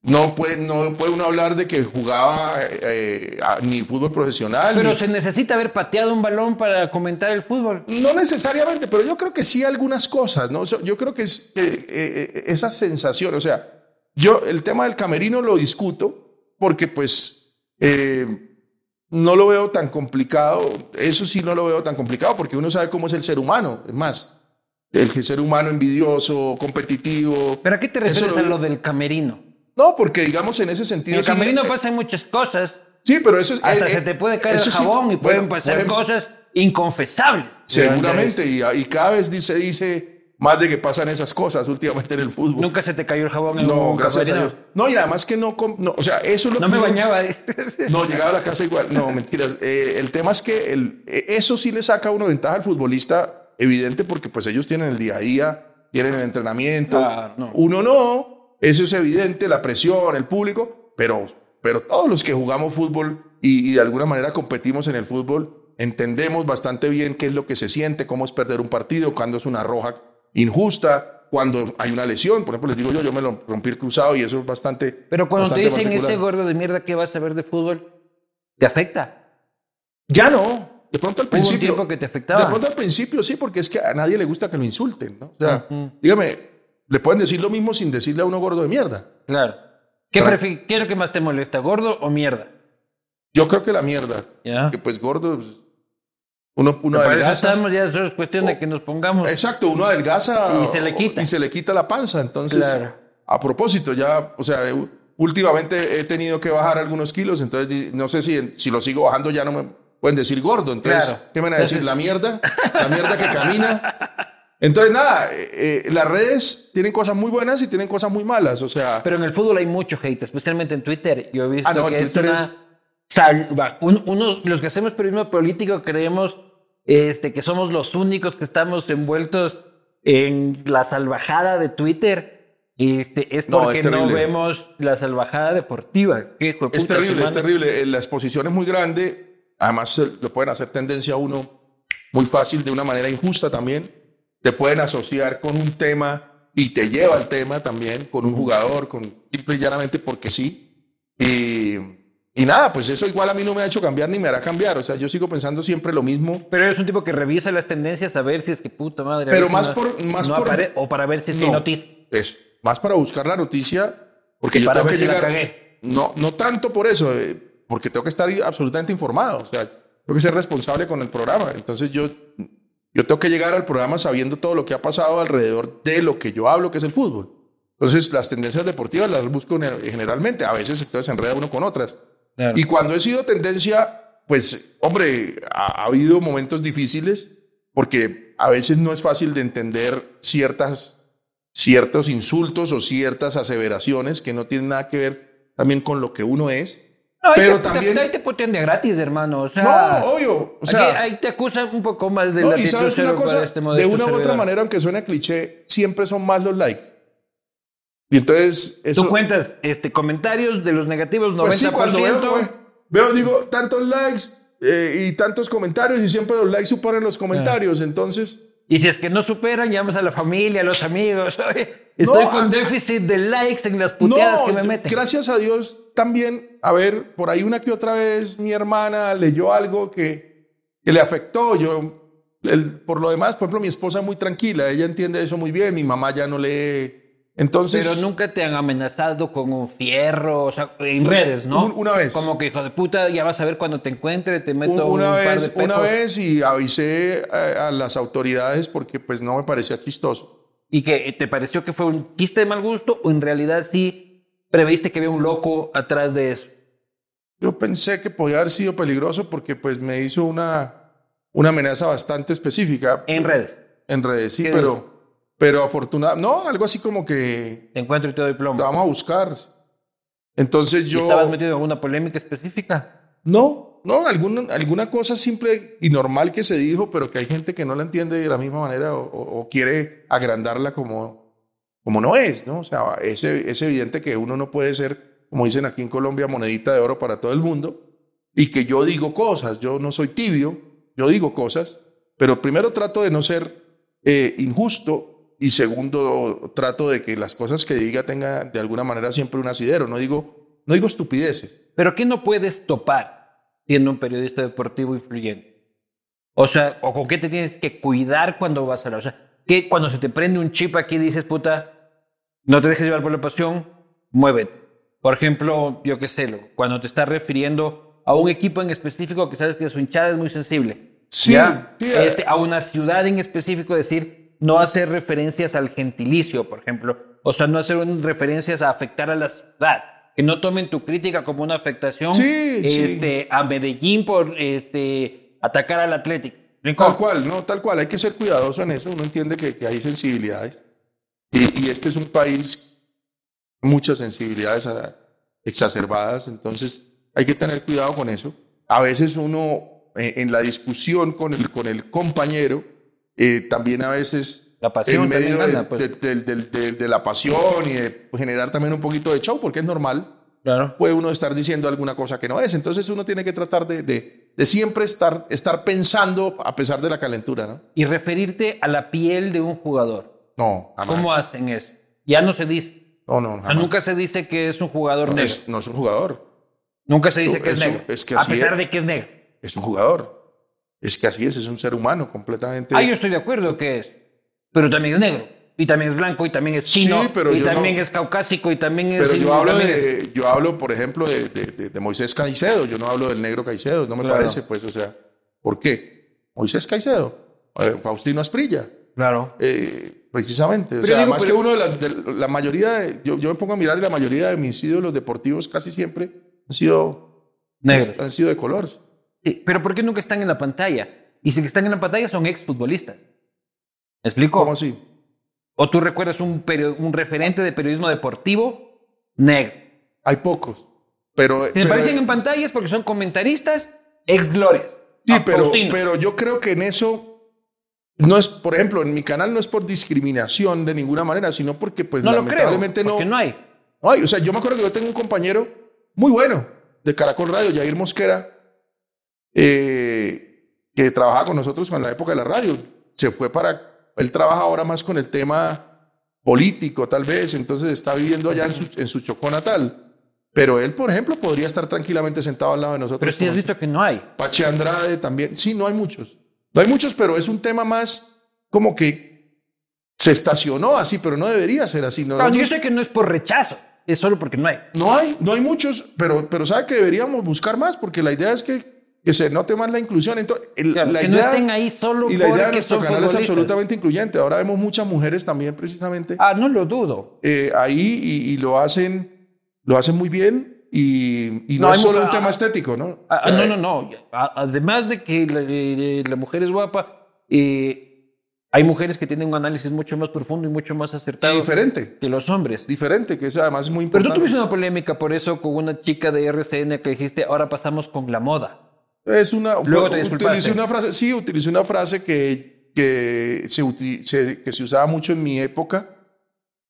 Speaker 1: No puede, no puede uno hablar de que jugaba eh, a- ni fútbol profesional.
Speaker 3: Pero
Speaker 1: ni-
Speaker 3: se necesita haber pateado un balón para comentar el fútbol.
Speaker 1: No necesariamente, pero yo creo que sí algunas cosas, ¿no? O sea, Yo creo que es eh, eh, esa sensación, o sea, yo el tema del camerino lo discuto porque pues eh, no lo veo tan complicado, eso sí no lo veo tan complicado porque uno sabe cómo es el ser humano, es más, el ser humano envidioso, competitivo.
Speaker 3: ¿Pero a qué te refieres a lo del camerino?
Speaker 1: No, porque digamos en ese
Speaker 3: En
Speaker 1: sentido...
Speaker 3: el
Speaker 1: sí,
Speaker 3: camerino
Speaker 1: eh,
Speaker 3: pasan muchas cosas.
Speaker 1: Sí, pero eso es...
Speaker 3: Hasta
Speaker 1: eh,
Speaker 3: se te puede caer el
Speaker 1: sí,
Speaker 3: jabón y pueden
Speaker 1: bueno,
Speaker 3: pasar cosas inconfesables.
Speaker 1: Seguramente, y, y cada vez dice, dice más de que pasan esas cosas últimamente en el fútbol.
Speaker 3: Nunca se te cayó el jabón en
Speaker 1: no, gracias a. Dios. No, y además que no, no, o sea, eso es lo
Speaker 3: No
Speaker 1: que
Speaker 3: me
Speaker 1: uno-
Speaker 3: bañaba.
Speaker 1: No, llegaba a la casa igual. No, mentiras. Eh, el tema es que el, eh, eso sí le saca a uno ventaja al futbolista, evidente, porque pues ellos tienen el día a día, tienen el entrenamiento.
Speaker 3: Ah, no.
Speaker 1: Uno no, eso es evidente, la presión, el público, pero, pero todos los que jugamos fútbol y, y de alguna manera competimos en el fútbol, entendemos bastante bien qué es lo que se siente, cómo es perder un partido, cuando es una roja injusta, cuando hay una lesión. Por ejemplo, les digo yo, yo me lo rompí el cruzado y eso es bastante.
Speaker 3: Pero cuando te dicen
Speaker 1: particular.
Speaker 3: ese gordo de mierda que vas a ver de fútbol, ¿te afecta?
Speaker 1: Ya no. De pronto al
Speaker 3: Hubo un
Speaker 1: principio.
Speaker 3: tiempo que te afectaba.
Speaker 1: De pronto al principio sí, porque es que a nadie le gusta que lo insulten, ¿no? O sea, dígame, le pueden decir lo mismo sin decirle a uno gordo de mierda.
Speaker 3: Claro. ¿Qué, ¿Qué es que más te molesta, gordo o mierda?
Speaker 1: Yo creo que la mierda.
Speaker 3: Ya.
Speaker 1: Que pues gordo, pues, uno, uno adelgaza.
Speaker 3: estamos, ya es cuestión de que nos pongamos.
Speaker 1: Exacto, uno adelgaza.
Speaker 3: Y se le quita.
Speaker 1: Y se le quita la panza. Entonces,
Speaker 3: Claro.
Speaker 1: a propósito, ya, o sea, u- últimamente he tenido que bajar algunos kilos, entonces no sé si, si lo sigo bajando ya no me pueden decir gordo. Entonces,
Speaker 3: Claro.
Speaker 1: ¿qué me van a decir?
Speaker 3: Entonces-
Speaker 1: La mierda, la mierda que camina. Entonces, nada, eh, eh, las redes tienen cosas muy buenas y tienen cosas muy malas. O sea,
Speaker 3: Pero en el fútbol hay mucho hate, especialmente en Twitter. Yo he visto
Speaker 1: Ah, no,
Speaker 3: que
Speaker 1: Twitter
Speaker 3: es una
Speaker 1: es-
Speaker 3: salva. Un- unos, los que hacemos periodismo político creemos este, que somos los únicos que estamos envueltos en la salvajada de Twitter. Este, es
Speaker 1: No,
Speaker 3: porque
Speaker 1: es
Speaker 3: no, vemos la salvajada deportiva. ¿Qué hijo de
Speaker 1: es terrible, es terrible. Eh, La exposición es muy grande. Además, lo pueden hacer tendencia a uno muy fácil, de una manera injusta también. Te pueden asociar con un tema y te lleva al tema también, con un jugador, con simple y llanamente porque sí. Y, y nada, pues eso igual a mí no me ha hecho cambiar ni me hará cambiar. O sea, yo sigo pensando siempre lo mismo.
Speaker 3: Pero eres un tipo que revisa las tendencias a ver si es que puta madre.
Speaker 1: Pero más
Speaker 3: no-
Speaker 1: por- más
Speaker 3: no
Speaker 1: por-
Speaker 3: o para ver si es
Speaker 1: No.
Speaker 3: noticias.
Speaker 1: Es más para buscar la noticia, porque
Speaker 3: Que
Speaker 1: yo tengo que llegar. No, no tanto por eso, eh, porque tengo que estar absolutamente informado. O sea, tengo que ser responsable con el programa. Entonces yo, yo tengo que llegar al programa sabiendo todo lo que ha pasado alrededor de lo que yo hablo, que es el fútbol. Entonces las tendencias deportivas las busco ne- generalmente. A veces entonces se enreda uno con otras.
Speaker 3: Claro.
Speaker 1: Y cuando he sido tendencia, pues, hombre, ha, ha habido momentos difíciles porque a veces no es fácil de entender ciertas, ciertos insultos o ciertas aseveraciones que no tienen nada que ver también con lo que uno es.
Speaker 3: No,
Speaker 1: pero
Speaker 3: te,
Speaker 1: también-
Speaker 3: ahí te putean de gratis, hermano. O sea,
Speaker 1: no, obvio. O
Speaker 3: aquí-
Speaker 1: sea,
Speaker 3: ahí te acusan un poco más de
Speaker 1: no,
Speaker 3: la
Speaker 1: y sabes una cosa,
Speaker 3: este
Speaker 1: de una u otra manera, aunque suene cliché, siempre son más los likes. Y entonces, eso.
Speaker 3: Tú cuentas este, comentarios de los negativos 90%.
Speaker 1: Pues sí, cuando veo, veo, veo, digo, tantos likes eh, y tantos comentarios, y siempre los likes suponen los comentarios. Entonces,
Speaker 3: Y si es que no superan, llamas a la familia, a los amigos. Estoy
Speaker 1: No,
Speaker 3: con déficit de likes en las puteadas que me meten.
Speaker 1: gracias a Dios también, a ver, por ahí una que otra vez mi hermana leyó algo que, que le afectó. Yo, el- por lo demás, por ejemplo, mi esposa es muy tranquila, ella entiende eso muy bien, mi mamá ya no lee. Entonces,
Speaker 3: Pero nunca te han amenazado con un fierro, o sea, en redes, ¿no?
Speaker 1: Un- una vez.
Speaker 3: Como que hijo de puta, ya vas a ver cuando te encuentre, te meto
Speaker 1: una,
Speaker 3: un par
Speaker 1: vez,
Speaker 3: de
Speaker 1: una vez y avisé a, a las autoridades porque pues no me parecía chistoso.
Speaker 3: ¿Y que te pareció que fue un chiste de mal gusto o en realidad sí previste que había un loco atrás de eso?
Speaker 1: Yo pensé que podía haber sido peligroso porque pues me hizo una, una amenaza bastante específica
Speaker 3: En redes.
Speaker 1: en redes, sí,
Speaker 3: ¿Qué
Speaker 1: pero, pero afortunadamente, no, algo así como que
Speaker 3: Te encuentro y te doy
Speaker 1: te
Speaker 3: plomo.
Speaker 1: vamos a buscar. Entonces
Speaker 3: ¿Y
Speaker 1: yo...
Speaker 3: ¿Estabas metido en alguna polémica específica?
Speaker 1: No, no, alguna, alguna cosa simple y normal que se dijo, pero que hay gente que no la entiende de la misma manera o, o- o quiere agrandarla como, como no es, ¿no? O sea, es, es evidente que uno no puede ser, como dicen aquí en Colombia, monedita de oro para todo el mundo y que yo digo cosas, yo no soy tibio, yo digo cosas, pero primero trato de no ser eh, injusto y segundo trato de que las cosas que diga tengan de alguna manera siempre un asidero, no digo, no digo estupideces.
Speaker 3: ¿Pero qué no puedes topar siendo un periodista deportivo influyente? O sea, ¿o con qué te tienes que cuidar cuando vas a la... O sea, que cuando se te prende un chip aquí dices, puta, no te dejes llevar por la pasión, muévete. Por ejemplo, yo qué sé, cuando te estás refiriendo a un equipo en específico que sabes que su hinchada es muy sensible.
Speaker 1: Sí,
Speaker 3: ¿ya?
Speaker 1: sí, eh.
Speaker 3: Este, a una ciudad en específico decir, no hacer referencias al gentilicio, por ejemplo. O sea, no hacer referencias a afectar a la ciudad. Que no tomen tu crítica como una afectación
Speaker 1: Sí, sí.
Speaker 3: este, a Medellín por este, atacar al Atlético.
Speaker 1: Tal cual, no, tal cual. Hay que ser cuidadoso en eso. Uno entiende que, que hay sensibilidades. Y, y este es un país, muchas sensibilidades ah, exacerbadas. Entonces, hay que tener cuidado con eso. A veces uno, eh, en la discusión con el, con el compañero, eh, también a veces
Speaker 3: La pasión
Speaker 1: en medio de,
Speaker 3: gana, pues.
Speaker 1: de- del- de la pasión y de generar también un poquito de show, porque es normal
Speaker 3: Claro.
Speaker 1: puede uno estar diciendo alguna cosa que no es. Entonces uno tiene que tratar de, de- de siempre estar, estar pensando a pesar de la calentura, ¿no?
Speaker 3: Y referirte a la piel de un jugador.
Speaker 1: No, jamás.
Speaker 3: ¿Cómo hacen eso? Ya no se dice.
Speaker 1: No, no, jamás.
Speaker 3: nunca se dice que es un jugador
Speaker 1: no,
Speaker 3: negro.
Speaker 1: es, no es un jugador,
Speaker 3: nunca se dice
Speaker 1: Eso-
Speaker 3: que es
Speaker 1: eso-
Speaker 3: negro.
Speaker 1: es que
Speaker 3: a pesar
Speaker 1: es.
Speaker 3: de que es negro.
Speaker 1: es un jugador. Es que así es, es un ser humano completamente.
Speaker 3: Ah, yo estoy de acuerdo que es. Pero también es negro. Y también es blanco. Y también es
Speaker 1: Sí,
Speaker 3: chino.
Speaker 1: pero
Speaker 3: y también
Speaker 1: no-
Speaker 3: es caucásico. Y también es.
Speaker 1: Pero yo hablo, de, yo hablo, por ejemplo, de, de- de- Moisés Caicedo. Yo no hablo del negro Caicedo. No me
Speaker 3: Claro.
Speaker 1: parece, pues, o sea, ¿por qué? Moisés Caicedo, Faustino Asprilla.
Speaker 3: Claro.
Speaker 1: Eh, precisamente. O
Speaker 3: Pero
Speaker 1: sea,
Speaker 3: digo,
Speaker 1: además
Speaker 3: pero-
Speaker 1: que uno de las, de la mayoría, de- yo, yo me pongo a mirar y la mayoría de mis ídolos deportivos casi siempre han sido,
Speaker 3: Negro.
Speaker 1: han sido de color.
Speaker 3: Sí, pero ¿por qué nunca están en la pantalla? Y si están en la pantalla son exfutbolistas. ¿Me explico?
Speaker 1: ¿Cómo así?
Speaker 3: ¿O tú recuerdas un, referente de periodismo deportivo negro?
Speaker 1: Hay pocos. Pero,
Speaker 3: Si me aparecen en pantallas porque son comentaristas, ex glorias.
Speaker 1: sí, pero, pero yo creo que en eso no es, por ejemplo, en mi canal no es por discriminación de ninguna manera, sino porque, pues,
Speaker 3: no lo creo.
Speaker 1: lamentablemente
Speaker 3: Porque
Speaker 1: no,
Speaker 3: no hay.
Speaker 1: no hay. O sea, yo me acuerdo que yo tengo un compañero muy bueno de Caracol Radio, Jair Mosquera, eh, que trabajaba con nosotros en la época de la radio. Se fue para. Él trabaja ahora más con el tema político, tal vez, entonces está viviendo allá en su, en su Chocó natal. Pero él, por ejemplo, podría estar tranquilamente sentado al lado de nosotros.
Speaker 3: Pero si has visto que no hay.
Speaker 1: Pache Andrade también. Sí, no hay muchos. No hay muchos, pero es un tema más como que se estacionó así, pero no debería ser así.
Speaker 3: Claro, yo sé que no es por rechazo, es solo porque no hay.
Speaker 1: no hay, no hay muchos, pero, pero sabe que deberíamos buscar más, porque la idea es que, que se note más la inclusión. Entonces, el-
Speaker 3: Claro,
Speaker 1: la
Speaker 3: que
Speaker 1: idea,
Speaker 3: no estén ahí solo
Speaker 1: y la idea de nuestro canal es absolutamente incluyente. Ahora vemos muchas mujeres también, precisamente,
Speaker 3: Ah, no lo dudo.
Speaker 1: eh, ahí y, y lo hacen, lo hacen muy bien. Y, y no,
Speaker 3: No,
Speaker 1: es solo un tema
Speaker 3: ah,
Speaker 1: estético, ¿no?
Speaker 3: Ah,
Speaker 1: O sea,
Speaker 3: no, no, no. Además de que la, eh, la mujer es guapa, eh, hay mujeres que tienen un análisis mucho más profundo y mucho más acertado
Speaker 1: diferente,
Speaker 3: que los hombres.
Speaker 1: diferente, que es además muy
Speaker 3: Pero
Speaker 1: importante.
Speaker 3: tú tuviste una polémica por eso con una chica de RCN que dijiste, ahora pasamos con la moda.
Speaker 1: Es una.
Speaker 3: Luego
Speaker 1: fue-
Speaker 3: te
Speaker 1: utilicé una frase. Sí, utilicé una frase que, que, se, que se usaba mucho en mi época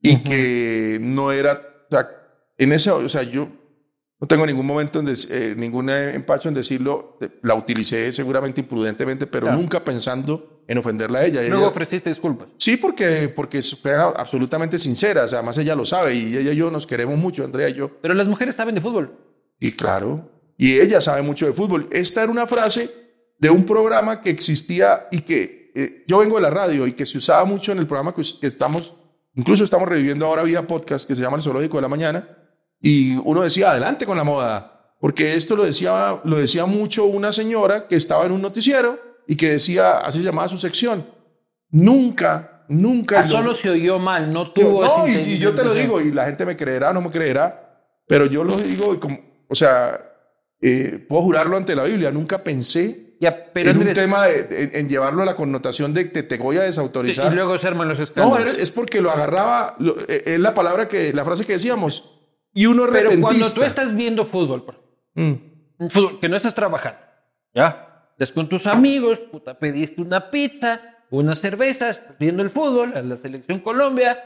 Speaker 1: y que no era. O sea, en ese. O sea, yo no tengo ningún momento, en eh, ningún eh, empacho en decirlo. La utilicé seguramente imprudentemente, pero
Speaker 3: Claro.
Speaker 1: nunca pensando en ofenderla a ella.
Speaker 3: Luego
Speaker 1: Ella-
Speaker 3: ofreciste disculpas.
Speaker 1: Sí, porque, porque fue absolutamente sincera. O sea, además ella lo sabe y ella y yo nos queremos mucho, Andrea y yo.
Speaker 3: Pero las mujeres saben de fútbol.
Speaker 1: Y claro, y ella sabe mucho de fútbol. Esta era una frase de un programa que existía y que eh, yo vengo de la radio y que se usaba mucho en el programa que, que estamos, incluso estamos reviviendo ahora vía podcast que se llama El Zoológico de la Mañana. Y uno decía, adelante con la moda, porque esto lo decía, lo decía mucho una señora que estaba en un noticiero y que decía, así se llamaba su sección, nunca, nunca...
Speaker 3: Ah, solo se oyó mal, no tuvo
Speaker 1: no,
Speaker 3: ese
Speaker 1: y, y yo te lo digo, y la gente me creerá, no me creerá, pero yo lo digo, y como, o sea, eh, puedo jurarlo ante la Biblia, nunca pensé
Speaker 3: Ya, pero
Speaker 1: en un tema de, en, en llevarlo a la connotación de que te voy a desautorizar.
Speaker 3: y luego se arman los
Speaker 1: No,
Speaker 3: escándalos.
Speaker 1: era- es porque lo agarraba, lo- eh, es la palabra que, la frase que decíamos. Y uno es
Speaker 3: pero cuando tú estás viendo fútbol,
Speaker 1: Mm.
Speaker 3: fútbol que no estás trabajando, ¿ya? Estás con tus amigos, puta, pediste una pizza, unas cervezas, estás viendo el fútbol, a la selección Colombia,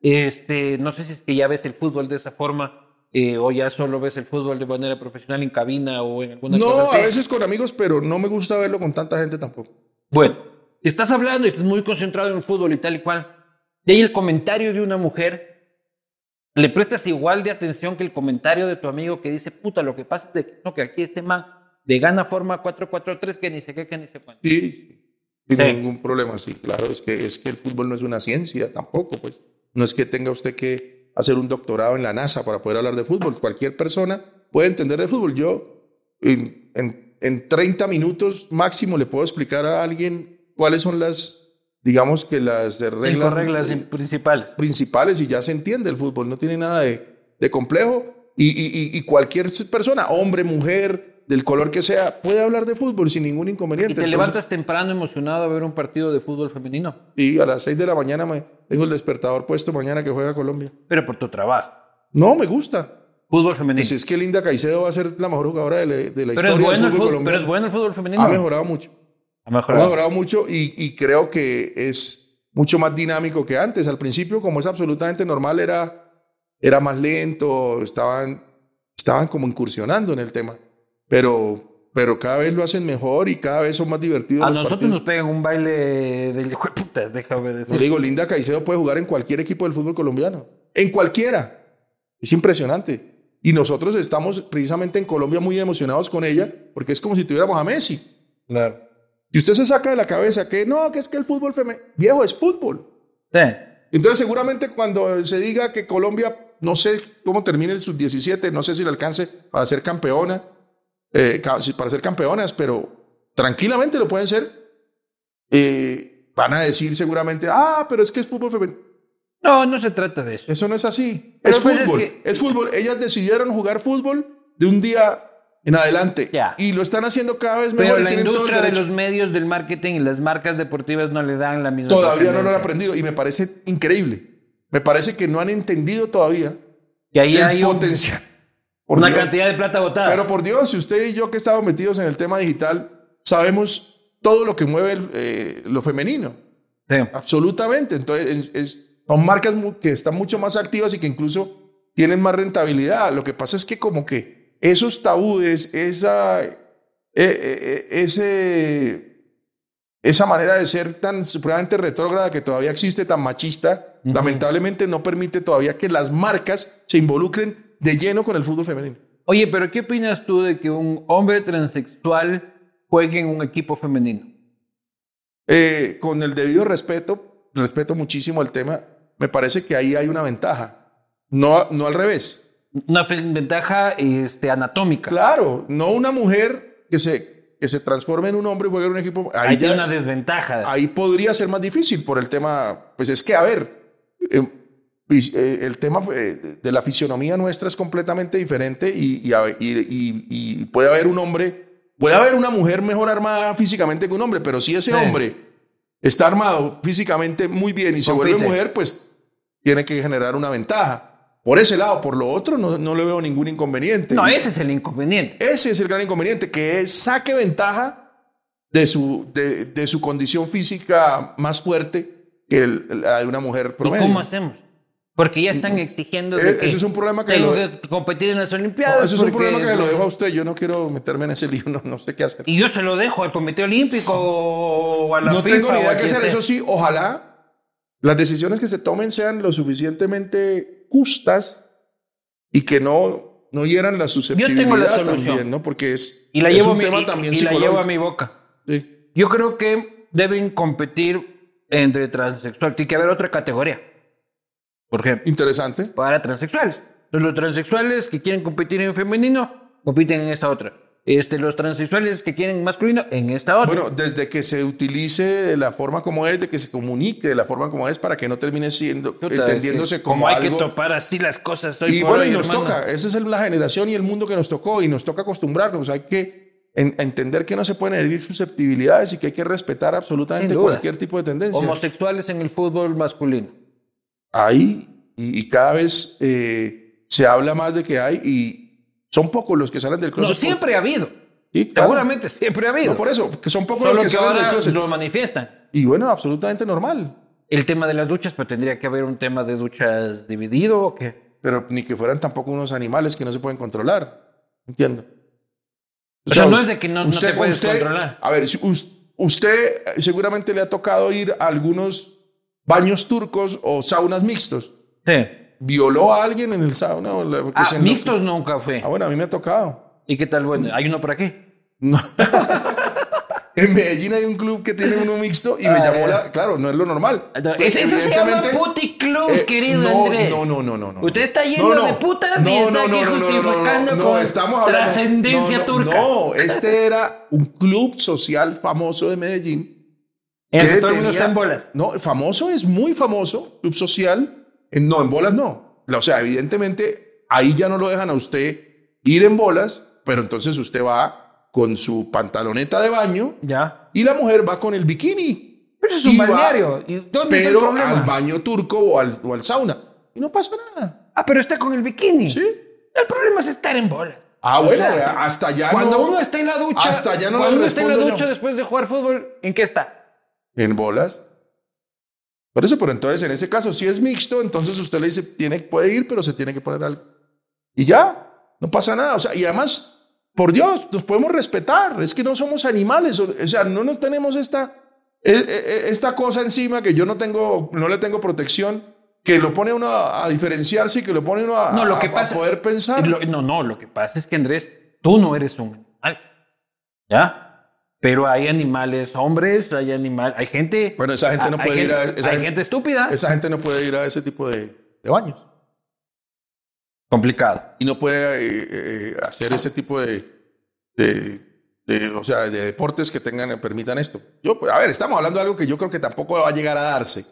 Speaker 3: este, no sé si es que ya ves el fútbol de esa forma, eh, o ya solo ves el fútbol de manera profesional en cabina o en alguna cosa
Speaker 1: No,
Speaker 3: así.
Speaker 1: a veces con amigos, pero no me gusta verlo con tanta gente tampoco.
Speaker 3: Bueno, estás hablando y estás muy concentrado en el fútbol y tal y cual, y ahí el comentario de una mujer, le prestas igual de atención que el comentario de tu amigo que dice, puta, lo que pasa es de que, no, que aquí este man de gana forma 4-4-3 que ni sé qué, que ni sé cuánto.
Speaker 1: Sí, sí. Sin
Speaker 3: Sí.
Speaker 1: ningún problema, sí, claro. Es que, es que el fútbol no es una ciencia tampoco, pues. No es que tenga usted que hacer un doctorado en la NASA para poder hablar de fútbol. Cualquier persona puede entender de fútbol. Yo, en, en, en 30 minutos máximo, le puedo explicar a alguien cuáles son las, digamos que las reglas,
Speaker 3: reglas principales.
Speaker 1: principales y ya se entiende el fútbol. No tiene nada de, de complejo. Y- y- y cualquier persona, hombre, mujer, del color que sea, puede hablar de fútbol sin ningún
Speaker 3: Y
Speaker 1: inconveniente.
Speaker 3: te
Speaker 1: Entonces-
Speaker 3: levantas temprano emocionado a ver un partido de fútbol femenino,
Speaker 1: y a las 6 de la mañana me tengo el despertador puesto mañana que juega Colombia.
Speaker 3: pero por tu trabajo.
Speaker 1: No, me gusta.
Speaker 3: Fútbol femenino.
Speaker 1: Pues es que Linda Caicedo va a ser la mejor jugadora de la, de la
Speaker 3: pero, es
Speaker 1: historia
Speaker 3: bueno
Speaker 1: del
Speaker 3: el
Speaker 1: fútbol
Speaker 3: fútbol,
Speaker 1: colombiano.
Speaker 3: pero es bueno el fútbol femenino.
Speaker 1: Ha mejorado mucho.
Speaker 3: Ha
Speaker 1: Ha
Speaker 3: mejorado.
Speaker 1: mejorado mucho y, y creo que es mucho más dinámico que antes. Al principio, como es absolutamente normal, era, era más lento, estaban, estaban como incursionando en el tema. Pero, pero cada vez lo hacen mejor y cada vez son más divertidos.
Speaker 3: A
Speaker 1: los
Speaker 3: nosotros
Speaker 1: partidos.
Speaker 3: nos pegan un baile del hijo de puta, déjame
Speaker 1: Yo
Speaker 3: decir.
Speaker 1: le digo, Linda Caicedo puede jugar en cualquier equipo del fútbol colombiano. En cualquiera. Es impresionante. Y nosotros estamos precisamente en Colombia muy emocionados con ella porque es como si tuviéramos a Messi.
Speaker 3: Claro.
Speaker 1: Y usted se saca de la cabeza que no, que es que el fútbol femenino, viejo, es fútbol.
Speaker 3: Sí.
Speaker 1: Entonces seguramente cuando se diga que Colombia, no sé cómo termine el sub-17, no sé si le alcance para ser campeona, eh, para ser campeonas, pero tranquilamente lo pueden ser. Eh, van a decir seguramente, ah, pero es que es fútbol femenino.
Speaker 3: No, no se trata de eso.
Speaker 1: Eso no es así.
Speaker 3: Pero
Speaker 1: es
Speaker 3: pues es
Speaker 1: fútbol.
Speaker 3: que-
Speaker 1: Es fútbol. Ellas decidieron jugar fútbol de un día en adelante.
Speaker 3: Ya.
Speaker 1: Y lo están haciendo cada vez
Speaker 3: Pero
Speaker 1: mejor y
Speaker 3: la
Speaker 1: tienen todo el
Speaker 3: industria de los medios del marketing y las marcas deportivas no le dan la misma
Speaker 1: Todavía no lo han aprendido y me parece increíble. Me parece que no han entendido todavía
Speaker 3: Que ahí
Speaker 1: el
Speaker 3: hay un-
Speaker 1: potencial. Por
Speaker 3: una
Speaker 1: Dios.
Speaker 3: cantidad de plata botada.
Speaker 1: Pero por Dios, si usted y yo que estamos metidos en el tema digital, sabemos todo lo que mueve el, eh, lo femenino.
Speaker 3: Sí.
Speaker 1: Absolutamente. Entonces, es- es- son marcas que están mucho más activas y que incluso tienen más rentabilidad. Lo que pasa es que como que esos tabúes, esa, eh, eh, ese, esa manera de ser tan supremamente retrógrada que todavía existe, tan machista, lamentablemente no permite todavía que las marcas se involucren de lleno con el fútbol femenino.
Speaker 3: Oye, pero ¿qué opinas tú de que un hombre transexual juegue en un equipo femenino?
Speaker 1: Eh, con el debido respeto, respeto muchísimo el tema, me parece que ahí hay una ventaja, no, no al revés.
Speaker 3: Una ventaja este, anatómica.
Speaker 1: Claro, no una mujer que se, que se transforme en un hombre y juegue en un equipo. Ahí,
Speaker 3: Ahí
Speaker 1: ya-
Speaker 3: tiene una desventaja.
Speaker 1: ahí podría ser más difícil por el tema, pues es que, a ver, eh, el tema fue- de la fisionomía nuestra es completamente diferente y, y, a- y- y- y puede haber un hombre, puede haber una mujer mejor armada físicamente que un hombre, pero si ese
Speaker 3: Sí.
Speaker 1: hombre está armado físicamente muy bien y se vuelve mujer, pues tiene que generar una ventaja. Por ese lado, por lo otro, no, no le veo ningún inconveniente.
Speaker 3: No,
Speaker 1: Y-
Speaker 3: ese es el inconveniente.
Speaker 1: ese es el gran inconveniente, que es saque ventaja de su, de, de su condición física más fuerte que el- la de una mujer
Speaker 3: ¿Y
Speaker 1: promedio.
Speaker 3: cómo hacemos? Porque ya están exigiendo de
Speaker 1: Eh,
Speaker 3: que
Speaker 1: ese es un problema que lo-
Speaker 3: que competir en las
Speaker 1: No,
Speaker 3: Olimpiadas.
Speaker 1: ese es un problema que lo dejo a usted. Yo no quiero meterme en ese lío, no, no sé qué hacer.
Speaker 3: Y yo se lo dejo al Comité Olímpico o a la
Speaker 1: No
Speaker 3: FIFA
Speaker 1: tengo ni idea qué hacer.
Speaker 3: sea.
Speaker 1: Eso sí, ojalá las decisiones que se tomen sean lo suficientemente justas y que no, no hieran la susceptibilidad
Speaker 3: tengo la solución.
Speaker 1: también, ¿no? Porque es,
Speaker 3: Y la
Speaker 1: es
Speaker 3: llevo,
Speaker 1: un
Speaker 3: mi,
Speaker 1: tema
Speaker 3: y-
Speaker 1: también
Speaker 3: y la llevo a mi boca.
Speaker 1: Sí.
Speaker 3: Yo creo que deben competir entre transexuales. Tiene que haber otra categoría. Por ejemplo,
Speaker 1: Interesante.
Speaker 3: para transexuales. Entonces, los transexuales que quieren competir en femenino, compiten en esta otra. Este, los transexuales que quieren masculino, en esta otra.
Speaker 1: Bueno, desde que se utilice de la forma como es, de que se comunique de la forma como es, para que no termine siendo, entendiéndose
Speaker 3: es que
Speaker 1: como,
Speaker 3: hay
Speaker 1: algo.
Speaker 3: que topar así las cosas.
Speaker 1: Y
Speaker 3: por
Speaker 1: bueno,
Speaker 3: hoy,
Speaker 1: y nos
Speaker 3: hermano.
Speaker 1: toca. Esa es la generación y el mundo que nos tocó y nos toca acostumbrarnos. Hay que en- entender que no se pueden herir susceptibilidades y que hay que respetar absolutamente cualquier tipo de tendencia.
Speaker 3: Homosexuales en el fútbol masculino.
Speaker 1: Hay y, y cada vez eh, se habla más de que hay y son pocos los que salen del
Speaker 3: No,
Speaker 1: closet.
Speaker 3: siempre ha habido.
Speaker 1: Sí, claro.
Speaker 3: Seguramente siempre ha habido.
Speaker 1: No por eso, que son pocos
Speaker 3: Solo
Speaker 1: los
Speaker 3: que
Speaker 1: que salen del closet.
Speaker 3: lo manifiestan.
Speaker 1: Y bueno, absolutamente normal.
Speaker 3: El tema de las duchas, pero tendría que haber un tema de duchas dividido o qué.
Speaker 1: Pero ni que fueran tampoco unos animales que no se pueden controlar. Entiendo.
Speaker 3: O sea, no es de que no- no te puedes
Speaker 1: usted-
Speaker 3: controlar.
Speaker 1: A ver, usted seguramente le ha tocado ir a algunos baños turcos o saunas mixtos.
Speaker 3: Sí.
Speaker 1: ¿Violó a alguien en el sauna? o la-
Speaker 3: Ah,
Speaker 1: se-
Speaker 3: mixtos nunca fue.
Speaker 1: Ah, bueno, a mí me ha tocado.
Speaker 3: ¿Y qué tal? Bueno, ¿hay uno por aquí?
Speaker 1: No. en Medellín hay un club que tiene uno mixto y me
Speaker 3: Ah,
Speaker 1: llamó la... Claro, no es lo normal.
Speaker 3: Entonces,
Speaker 1: Pues,
Speaker 3: eso se llama puticlub,
Speaker 1: Eh,
Speaker 3: querido
Speaker 1: no,
Speaker 3: Andrés.
Speaker 1: No, no, no, no, no.
Speaker 3: Usted está lleno de putas y está aquí justificando con trascendencia
Speaker 1: no, no,
Speaker 3: turca.
Speaker 1: No, este era un club social famoso de Medellín.
Speaker 3: En el que
Speaker 1: que
Speaker 3: todo el mundo
Speaker 1: tenía-
Speaker 3: está en bolas.
Speaker 1: No, famoso es muy famoso, club social. En- no, en bolas no. O sea, evidentemente ahí ya no lo dejan a usted ir en bolas, pero entonces usted va con su pantaloneta de baño
Speaker 3: Ya.
Speaker 1: y la mujer va con el bikini.
Speaker 3: Pero es un balneario. ¿Y dónde está el
Speaker 1: Pero al baño turco o al, o al sauna. Y no pasa nada.
Speaker 3: Ah, pero está con el bikini.
Speaker 1: ¿Sí?
Speaker 3: El problema es estar en bolas.
Speaker 1: Ah,
Speaker 3: O
Speaker 1: bueno,
Speaker 3: sea,
Speaker 1: hasta allá
Speaker 3: Cuando
Speaker 1: no.
Speaker 3: uno está en la ducha,
Speaker 1: Hasta allá no
Speaker 3: cuando uno está en la ducha
Speaker 1: yo.
Speaker 3: después de jugar fútbol, ¿en qué está?
Speaker 1: En bolas. Por eso, pero entonces en ese caso, si es mixto, entonces usted le dice, tiene, puede ir, pero se tiene que poner algo. Y ya, no pasa nada. O sea, y además, por Dios, nos podemos respetar. Es que no somos animales. O sea, no nos tenemos esta, eh, eh, esta cosa encima que yo no tengo, no le tengo protección, que lo pone uno a, a diferenciarse y que lo pone uno a,
Speaker 3: No, lo
Speaker 1: a-
Speaker 3: que
Speaker 1: a
Speaker 3: pasa-
Speaker 1: poder pensar.
Speaker 3: Lo- no, no, lo que pasa es que Andrés, tú no eres un animal. ¿Ya? Pero hay animales hombres, hay animal, hay gente.
Speaker 1: Bueno, esa gente no puede ir a- esa
Speaker 3: hay
Speaker 1: gente-
Speaker 3: gente estúpida.
Speaker 1: Esa gente no puede ir a ese tipo de, de baños.
Speaker 3: complicado.
Speaker 1: y no puede eh, eh, hacer ese tipo de, de, de, o sea, de deportes que tengan, permitan esto. Yo, pues, a ver, estamos hablando de algo que yo creo que tampoco va a llegar a darse,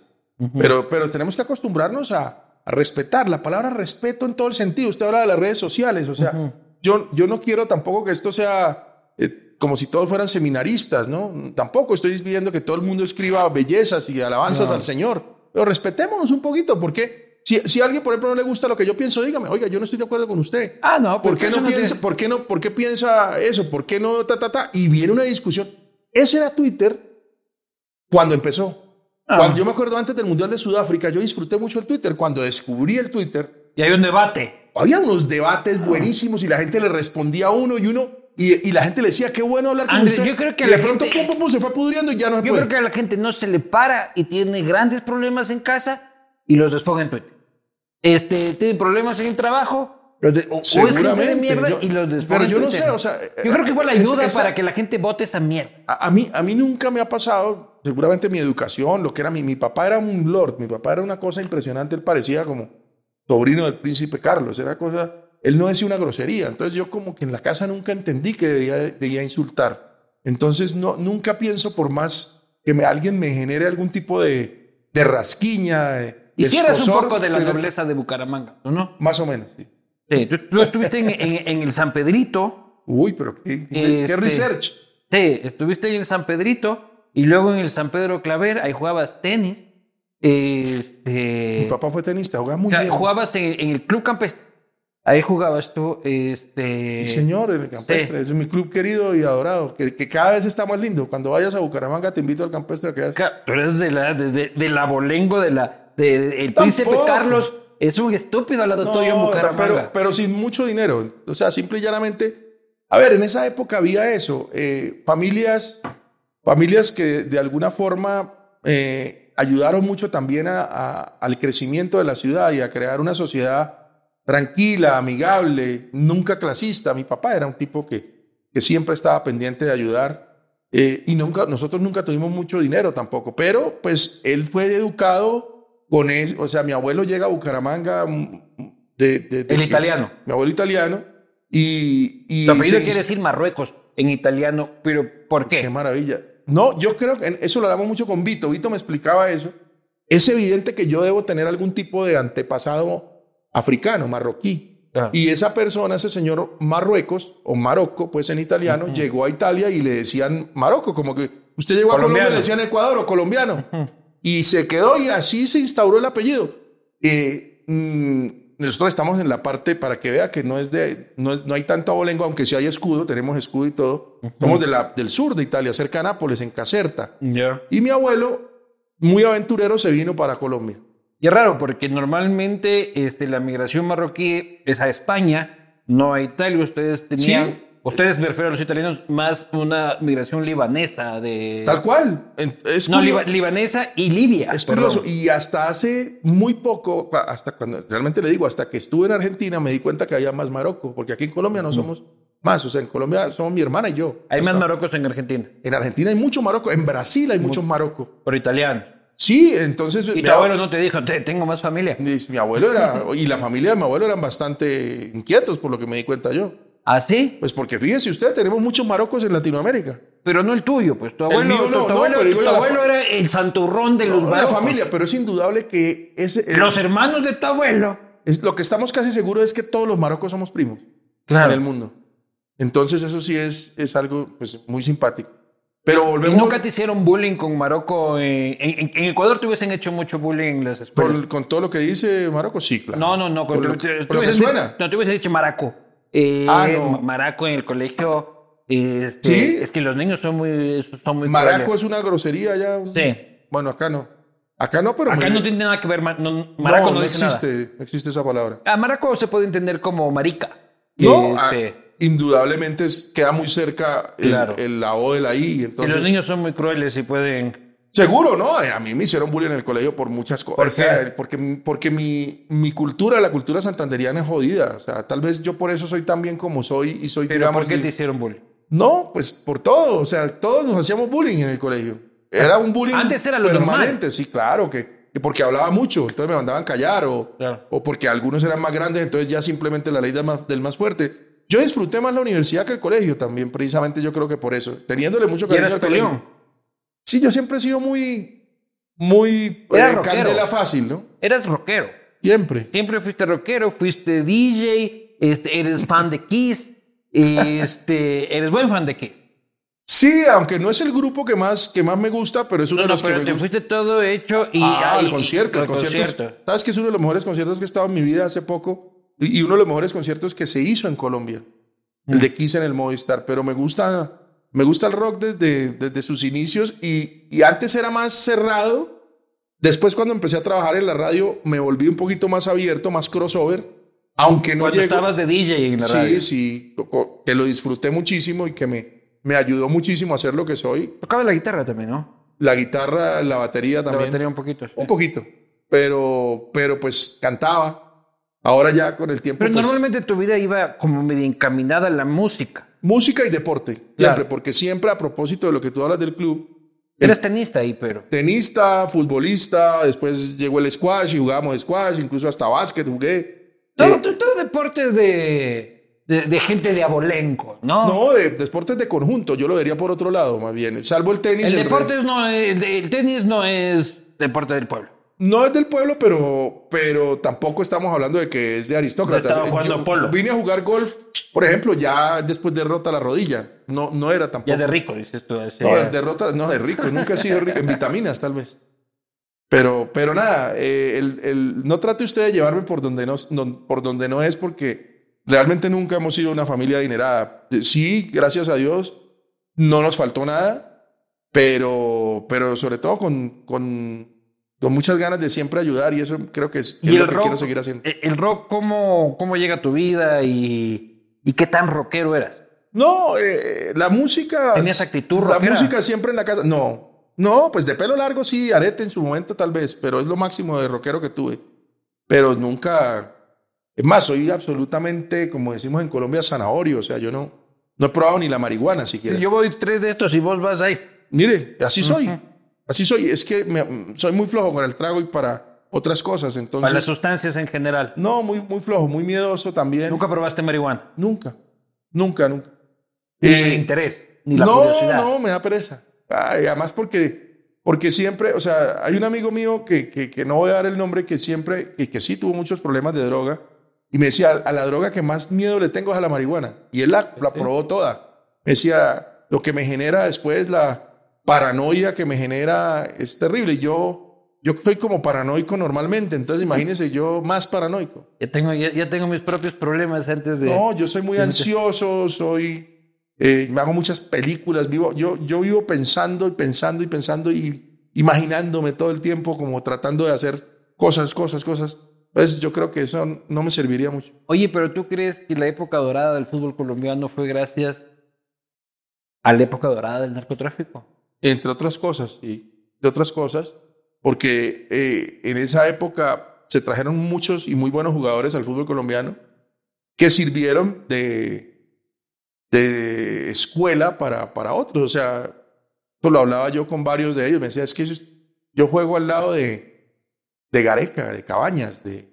Speaker 1: pero, pero tenemos que acostumbrarnos a, a respetar. La palabra respeto en todo el sentido. Usted habla de las redes sociales, o sea, yo, yo no quiero tampoco que esto sea eh, como si todos fueran seminaristas, ¿no? Tampoco estoy viendo que todo el mundo escriba bellezas y alabanzas al Señor, pero respetémonos un poquito, porque si, si a alguien, por ejemplo, no le gusta lo que yo pienso, dígame, oiga, yo no estoy de acuerdo con usted.
Speaker 3: Ah, no,
Speaker 1: ¿Por
Speaker 3: pues
Speaker 1: qué
Speaker 3: eso
Speaker 1: no
Speaker 3: no
Speaker 1: piensa,
Speaker 3: tiene-
Speaker 1: por qué no, por qué piensa eso? ¿Por qué no ta ta ta? Y viene una discusión. Ese era Twitter cuando empezó.
Speaker 3: Ah.
Speaker 1: Cuando yo me acuerdo antes del Mundial de Sudáfrica, yo disfruté mucho el Twitter. Cuando descubrí el Twitter,
Speaker 3: Y hay un debate.
Speaker 1: había unos debates buenísimos y la gente le respondía a uno y uno y, y la gente le decía qué bueno hablar con
Speaker 3: Andrés,
Speaker 1: usted.
Speaker 3: yo creo que
Speaker 1: y de pronto
Speaker 3: gente-
Speaker 1: pum, pum, pum, se fue pudriendo y ya no se
Speaker 3: Yo
Speaker 1: puede.
Speaker 3: creo que a la gente no se le para y tiene grandes problemas en casa y los desponga en Twitter. Este, tiene problemas en el trabajo, los de- o, es gente de mierda
Speaker 1: yo-
Speaker 3: y los desponga
Speaker 1: pero yo no sé, o sea,
Speaker 3: Yo creo que igual ayuda
Speaker 1: esa-
Speaker 3: para que la gente vote esa mierda.
Speaker 1: A, a mí, a mí nunca me ha pasado, seguramente mi educación, lo que era mi, mi papá era un lord, mi papá era una cosa impresionante, él parecía como sobrino del príncipe Carlos, era cosa, él no decía una grosería, entonces yo como que en la casa nunca entendí que debía, debía insultar, entonces no, nunca pienso por más que me, alguien me genere algún tipo de, de rasquiña, de,
Speaker 3: Hicieras un poco de la nobleza de Bucaramanga, ¿o ¿no?
Speaker 1: Más o menos, sí.
Speaker 3: Sí, tú, tú estuviste en, en- en el San Pedrito.
Speaker 1: Uy, pero qué, qué
Speaker 3: Este-
Speaker 1: research.
Speaker 3: Sí, estuviste en el San Pedrito y luego en el San Pedro Claver, ahí jugabas tenis. Este,
Speaker 1: Mi papá fue tenista, jugaba muy bien.
Speaker 3: jugabas en, en el Club Campestre. Ahí jugabas tú, este...
Speaker 1: Sí, señor, en el campestre. Es mi club querido y adorado, que, que cada vez está más lindo. Cuando vayas a Bucaramanga, te invito al campestre a que.
Speaker 3: Claro, Tú eres de la, de, de- del abolengo de la, de, el príncipe. Carlos. Es un estúpido al lado tuyo en
Speaker 1: No,
Speaker 3: Bucaramanga.
Speaker 1: pero, pero sin mucho dinero. O sea, simple y llanamente. A ver, en esa época había eso. eh, familias, familias que de alguna forma eh, ayudaron mucho también a- a- al crecimiento de la ciudad y a crear una sociedad tranquila, amigable, nunca clasista. Mi papá era un tipo que, que siempre estaba pendiente de ayudar. Eh, y nunca, nosotros nunca tuvimos mucho dinero tampoco, pero pues él fue educado con eso. O sea, mi abuelo llega a Bucaramanga mm, de... de- de-
Speaker 3: El italiano.
Speaker 1: Mi abuelo italiano. Y... y se-
Speaker 3: quiere decir Marruecos en italiano, pero ¿por
Speaker 1: Qué
Speaker 3: qué?
Speaker 1: maravilla. No, yo creo que eso lo hablamos mucho con Vito. Vito me explicaba eso. Es evidente que yo debo tener algún tipo de antepasado africano, marroquí.
Speaker 3: Claro.
Speaker 1: Y esa persona, ese señor Marruecos o Marocco, pues en italiano, llegó a Italia y le decían Marocco, como que usted llegó a Colombia y le decían Ecuador o colombiano. Y se quedó y así se instauró el apellido. Eh, mm, nosotros estamos en la parte, para que vea que no es de, no, es, no hay tanto abolengo, aunque sí hay escudo, tenemos escudo y todo. Somos de la, del sur de Italia, cerca de Nápoles, en Caserta.
Speaker 3: Ya.
Speaker 1: Y mi abuelo, muy aventurero, se vino para Colombia.
Speaker 3: Y es raro porque normalmente este, la migración marroquí es a España, no a Italia. Ustedes tenían,
Speaker 1: Sí.
Speaker 3: ustedes me refiero a los italianos, más una migración libanesa de...
Speaker 1: Tal cual. Es
Speaker 3: No, liba- libanesa y Libia.
Speaker 1: Es
Speaker 3: perdón.
Speaker 1: curioso, y hasta hace muy poco, hasta cuando realmente le digo, hasta que estuve en Argentina, me di cuenta que había más Marocco, porque aquí en Colombia no somos más, o sea, en Colombia somos mi hermana y yo.
Speaker 3: Hay más marocos en Argentina,
Speaker 1: En Argentina hay mucho Marocco, en Brasil hay muchos Marocco.
Speaker 3: por italianos.
Speaker 1: Sí, entonces.
Speaker 3: Y
Speaker 1: mi
Speaker 3: tu abuelo no te dijo, "Te- tengo más familia.
Speaker 1: Mi, abuelo era, y la familia de mi abuelo eran bastante inquietos, por lo que me di cuenta yo.
Speaker 3: ¿Ah, sí?
Speaker 1: Pues porque fíjese usted, tenemos muchos marocos en Latinoamérica.
Speaker 3: Pero no el tuyo, pues tu abuelo,
Speaker 1: mío
Speaker 3: tu-
Speaker 1: no,
Speaker 3: tu
Speaker 1: no,
Speaker 3: abuelo, tu
Speaker 1: la
Speaker 3: abuelo era el santurrón de los
Speaker 1: No, la
Speaker 3: marocos.
Speaker 1: familia, pero es indudable que ese, el-
Speaker 3: Los hermanos de tu abuelo.
Speaker 1: es, lo que estamos casi seguros es que todos los marocos somos primos.
Speaker 3: Claro.
Speaker 1: en el mundo. Entonces eso sí es, es algo pues, muy simpático. Pero
Speaker 3: ¿Y
Speaker 1: volvemos
Speaker 3: nunca te hicieron bullying con Marocco? eh, en, en- en Ecuador te hubiesen hecho mucho bullying en las escuelas.
Speaker 1: con, con todo lo que dice Marocco, sí, claro.
Speaker 3: No, no, no.
Speaker 1: Por lo
Speaker 3: te-
Speaker 1: que-
Speaker 3: te
Speaker 1: por lo que
Speaker 3: hubiesen-
Speaker 1: suena.
Speaker 3: No, te hubiese dicho maraco. Eh,
Speaker 1: Ah, no.
Speaker 3: ma- Maraco en el colegio. este,
Speaker 1: ¿Sí?
Speaker 3: Es que los niños son muy, son muy
Speaker 1: Maraco
Speaker 3: crueles.
Speaker 1: es una grosería ya.
Speaker 3: Sí.
Speaker 1: Bueno, acá no. Acá no, pero
Speaker 3: Acá
Speaker 1: muy-
Speaker 3: no tiene nada que ver. no- Maraco no,
Speaker 1: no,
Speaker 3: dice nada.
Speaker 1: existe, no existe esa palabra.
Speaker 3: A Maraco se puede entender como marica.
Speaker 1: No,
Speaker 3: Este,
Speaker 1: ah, indudablemente es- queda muy cerca el,
Speaker 3: Claro.
Speaker 1: el- la O de la I.
Speaker 3: y
Speaker 1: Entonces,
Speaker 3: los niños son muy crueles y pueden.
Speaker 1: Seguro, ¿no? A mí me hicieron bullying en el colegio por muchas cosas.
Speaker 3: ¿Por
Speaker 1: O sea, porque porque mi, mi cultura, la cultura santanderiana es jodida. O sea, tal vez yo por eso soy tan bien como soy y soy,
Speaker 3: Pero
Speaker 1: digamos...
Speaker 3: ¿por qué te hicieron bullying?
Speaker 1: No, pues por todo. O sea, todos nos hacíamos bullying en el colegio. Era un bullying
Speaker 3: Antes era lo
Speaker 1: permanente. Sí, claro, que, que porque hablaba mucho, entonces me mandaban callar o,
Speaker 3: Claro.
Speaker 1: o porque algunos eran más grandes, entonces ya simplemente la ley del más, del más fuerte. Yo disfruté más la universidad que el colegio también, precisamente yo creo que por eso. Teniéndole mucho
Speaker 3: ¿Y
Speaker 1: cariño al colegio.
Speaker 3: peleón?
Speaker 1: Sí, yo siempre he sido muy, muy eh, candela fácil, ¿no?
Speaker 3: Eras rockero.
Speaker 1: Siempre.
Speaker 3: Siempre fuiste rockero, fuiste DJ, este, eres fan de Kiss, este, eres buen fan de Kiss.
Speaker 1: Sí, aunque no es el grupo que más, que más me gusta, pero es uno
Speaker 3: No,
Speaker 1: de
Speaker 3: no,
Speaker 1: los que
Speaker 3: pero
Speaker 1: me
Speaker 3: te
Speaker 1: gusta.
Speaker 3: fuiste todo hecho y...
Speaker 1: Ah,
Speaker 3: y-
Speaker 1: el concierto, el
Speaker 3: el
Speaker 1: concierto. es-
Speaker 3: concierto.
Speaker 1: ¿Sabes que es uno de los mejores conciertos que he estado en mi vida hace poco? Y, uno de los mejores conciertos que se hizo en Colombia. El
Speaker 3: Mm.
Speaker 1: de Kiss en el Movistar. Pero me gusta, me gusta el rock desde, desde sus inicios y, y antes era más cerrado. Después cuando empecé a trabajar en la radio me volví un poquito más abierto, más crossover. Aunque no
Speaker 3: Cuando
Speaker 1: llego...
Speaker 3: estabas de DJ en la
Speaker 1: Sí,
Speaker 3: radio.
Speaker 1: sí, co- que lo disfruté muchísimo y que me, me ayudó muchísimo a ser lo que soy.
Speaker 3: Tocaba la guitarra también, ¿no?
Speaker 1: La guitarra, la batería
Speaker 3: La
Speaker 1: también.
Speaker 3: batería un poquito. sí.
Speaker 1: Un poquito, pero, pero pues cantaba. Ahora ya con el tiempo,
Speaker 3: Pero
Speaker 1: pues,
Speaker 3: normalmente tu vida iba como medio encaminada a la música.
Speaker 1: música y deporte, siempre,
Speaker 3: Claro.
Speaker 1: porque siempre a propósito de lo que tú hablas del club,
Speaker 3: Eras tenista ahí, pero...
Speaker 1: tenista, futbolista, después llegó el squash y jugábamos squash, incluso hasta básquet jugué.
Speaker 3: Todo,
Speaker 1: Eh,
Speaker 3: todo, deportes de, de, de gente de abolenco, ¿no?
Speaker 1: no, de, deportes de conjunto, yo lo vería por otro lado, más bien, salvo el tenis.
Speaker 3: el
Speaker 1: el
Speaker 3: deporte
Speaker 1: re-
Speaker 3: no el tenis no es deporte del pueblo.
Speaker 1: No es del pueblo, pero, pero tampoco estamos hablando de que es de aristócratas.
Speaker 3: estaba jugando
Speaker 1: Yo
Speaker 3: polo.
Speaker 1: Vine a jugar golf, por ejemplo, ya después de rota la rodilla. No, no era tampoco.
Speaker 3: Ya de rico, dices tú. ese-
Speaker 1: No, derrota, no, de rico, nunca he sido rico, en vitaminas tal vez. Pero, pero nada, eh, el, el- no trate usted de llevarme por donde no, no- por donde no es porque realmente nunca hemos sido una familia adinerada. Sí, gracias a Dios, no nos faltó nada, pero, pero sobre todo con, con, con muchas ganas de siempre ayudar y eso creo que es, es lo
Speaker 3: el
Speaker 1: que quiero seguir haciendo.
Speaker 3: eh, el rock ¿cómo, cómo llega a tu vida y, y qué tan rockero eras?
Speaker 1: No, eh, la música.
Speaker 3: ¿Tenías actitud
Speaker 1: La
Speaker 3: rockera?
Speaker 1: música siempre en la casa. No, no, pues de pelo largo sí, arete en su momento tal vez, pero es lo máximo de rockero que tuve. Pero nunca. Es más, soy absolutamente, como decimos en Colombia, zanahorio. O sea, yo no. No he probado ni la marihuana siquiera.
Speaker 3: Yo voy tres de estos y vos vas ahí.
Speaker 1: Mire, así soy. Así soy. Es que me- soy muy flojo con el trago y para otras cosas. Entonces,
Speaker 3: Para las sustancias en general.
Speaker 1: no, muy, muy flojo, muy miedoso también.
Speaker 3: Nunca probaste marihuana.
Speaker 1: Nunca, nunca, nunca.
Speaker 3: Ni
Speaker 1: Eh,
Speaker 3: el interés, ni la
Speaker 1: no,
Speaker 3: curiosidad.
Speaker 1: no, me da pereza. Ay, además porque, porque siempre, o sea, hay un amigo mío que, que, que no voy a dar el nombre, que siempre, que, que sí tuvo muchos problemas de droga, y me decía, a la droga que más miedo le tengo es a la marihuana. Y él la, la probó toda. Me decía, lo que me genera después, la paranoia que me genera, es terrible. Yo, yo soy como paranoico normalmente, entonces imagínese yo más paranoico.
Speaker 3: Ya tengo, ya, ya tengo mis propios problemas antes de.
Speaker 1: No, yo soy muy ansioso, soy, eh, me hago muchas películas, vivo, yo, yo vivo pensando y pensando y pensando y imaginándome todo el tiempo como tratando de hacer cosas, cosas, cosas. Pues yo creo que eso no me serviría mucho.
Speaker 3: Oye, pero ¿tú crees que la época dorada del fútbol colombiano fue gracias a la época dorada del narcotráfico?
Speaker 1: Entre otras cosas, y de otras cosas, porque eh, en esa época se trajeron muchos y muy buenos jugadores al fútbol colombiano que sirvieron de, de escuela para, para otros. O sea, esto lo hablaba yo con varios de ellos. Me decía, es que yo juego al lado de, de Gareca, de Cabañas, de,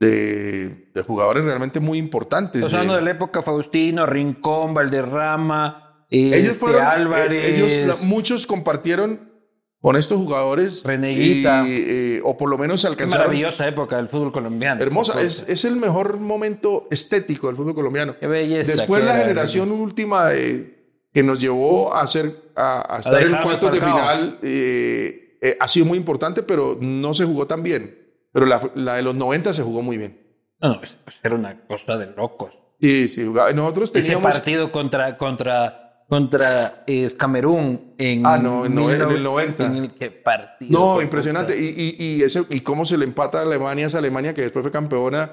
Speaker 1: de, de jugadores realmente muy importantes.
Speaker 3: Hablando
Speaker 1: de-
Speaker 3: de la época Faustino, Rincón, Valderrama,
Speaker 1: ellos
Speaker 3: este,
Speaker 1: fueron, eh,
Speaker 3: Álvarez.
Speaker 1: ellos, la- muchos compartieron con estos jugadores.
Speaker 3: Reneguita.
Speaker 1: y, eh, o por lo menos alcanzaron.
Speaker 3: maravillosa época del fútbol colombiano.
Speaker 1: Hermosa, es, es el mejor momento estético del fútbol colombiano.
Speaker 3: Qué belleza.
Speaker 1: Después
Speaker 3: que
Speaker 1: la
Speaker 3: era-
Speaker 1: generación última eh, que nos llevó a, hacer, a, a estar en
Speaker 3: dejarnos
Speaker 1: cuartos de final eh, eh, ha sido muy importante, pero no se jugó tan bien. Pero la, la de los 90 se jugó muy bien.
Speaker 3: No, no, pues, era una cosa de locos.
Speaker 1: Sí, sí, jugaba. Nosotros
Speaker 3: Ese
Speaker 1: teníamos...
Speaker 3: partido contra, contra, contra eh, Camerún en,
Speaker 1: Ah, no, en en el
Speaker 3: mil-
Speaker 1: 90.
Speaker 3: en el que partido.
Speaker 1: No, impresionante. Y, y, y, ese, y cómo se le empata a Alemania, esa Alemania que después fue campeona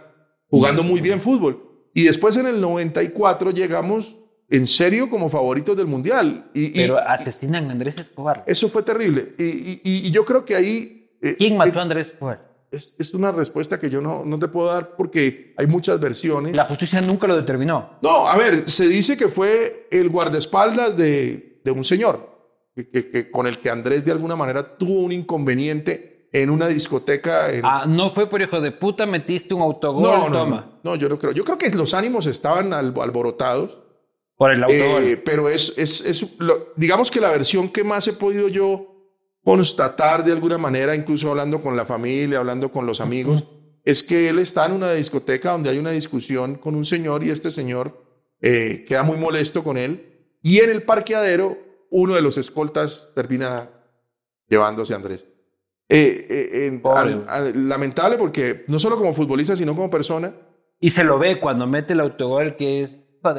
Speaker 1: jugando muy bien fútbol. Y después en el 94 llegamos en serio como favoritos del Mundial. Y, y
Speaker 3: Pero asesinan a Andrés Escobar.
Speaker 1: eso fue terrible. Y, y- y- y yo creo que ahí eh,
Speaker 3: ¿Quién mató
Speaker 1: eh,
Speaker 3: a Andrés Escobar?
Speaker 1: Es, es una respuesta que yo no, no te puedo dar porque hay muchas versiones.
Speaker 3: La justicia nunca lo determinó.
Speaker 1: No, a ver, se dice que fue el guardaespaldas de, de un señor que, que- que con el que Andrés de alguna manera tuvo un inconveniente en una discoteca. en-
Speaker 3: Ah, no fue por hijo de puta, metiste un autogol,
Speaker 1: no, no,
Speaker 3: toma.
Speaker 1: no, no, yo no creo. Yo creo que los ánimos estaban al- alborotados,
Speaker 3: Por el autogol.
Speaker 1: eh, pero es, es, es lo- digamos que la versión que más he podido yo constatar de alguna manera, incluso hablando con la familia, hablando con los amigos, es que él está en una discoteca donde hay una discusión con un señor y este señor eh, queda muy molesto con él y en el parqueadero uno de los escoltas termina llevándose a Andrés. Eh, eh, a- a- lamentable porque no solo como futbolista, sino como persona.
Speaker 3: y se lo ve cuando mete el autogol que es...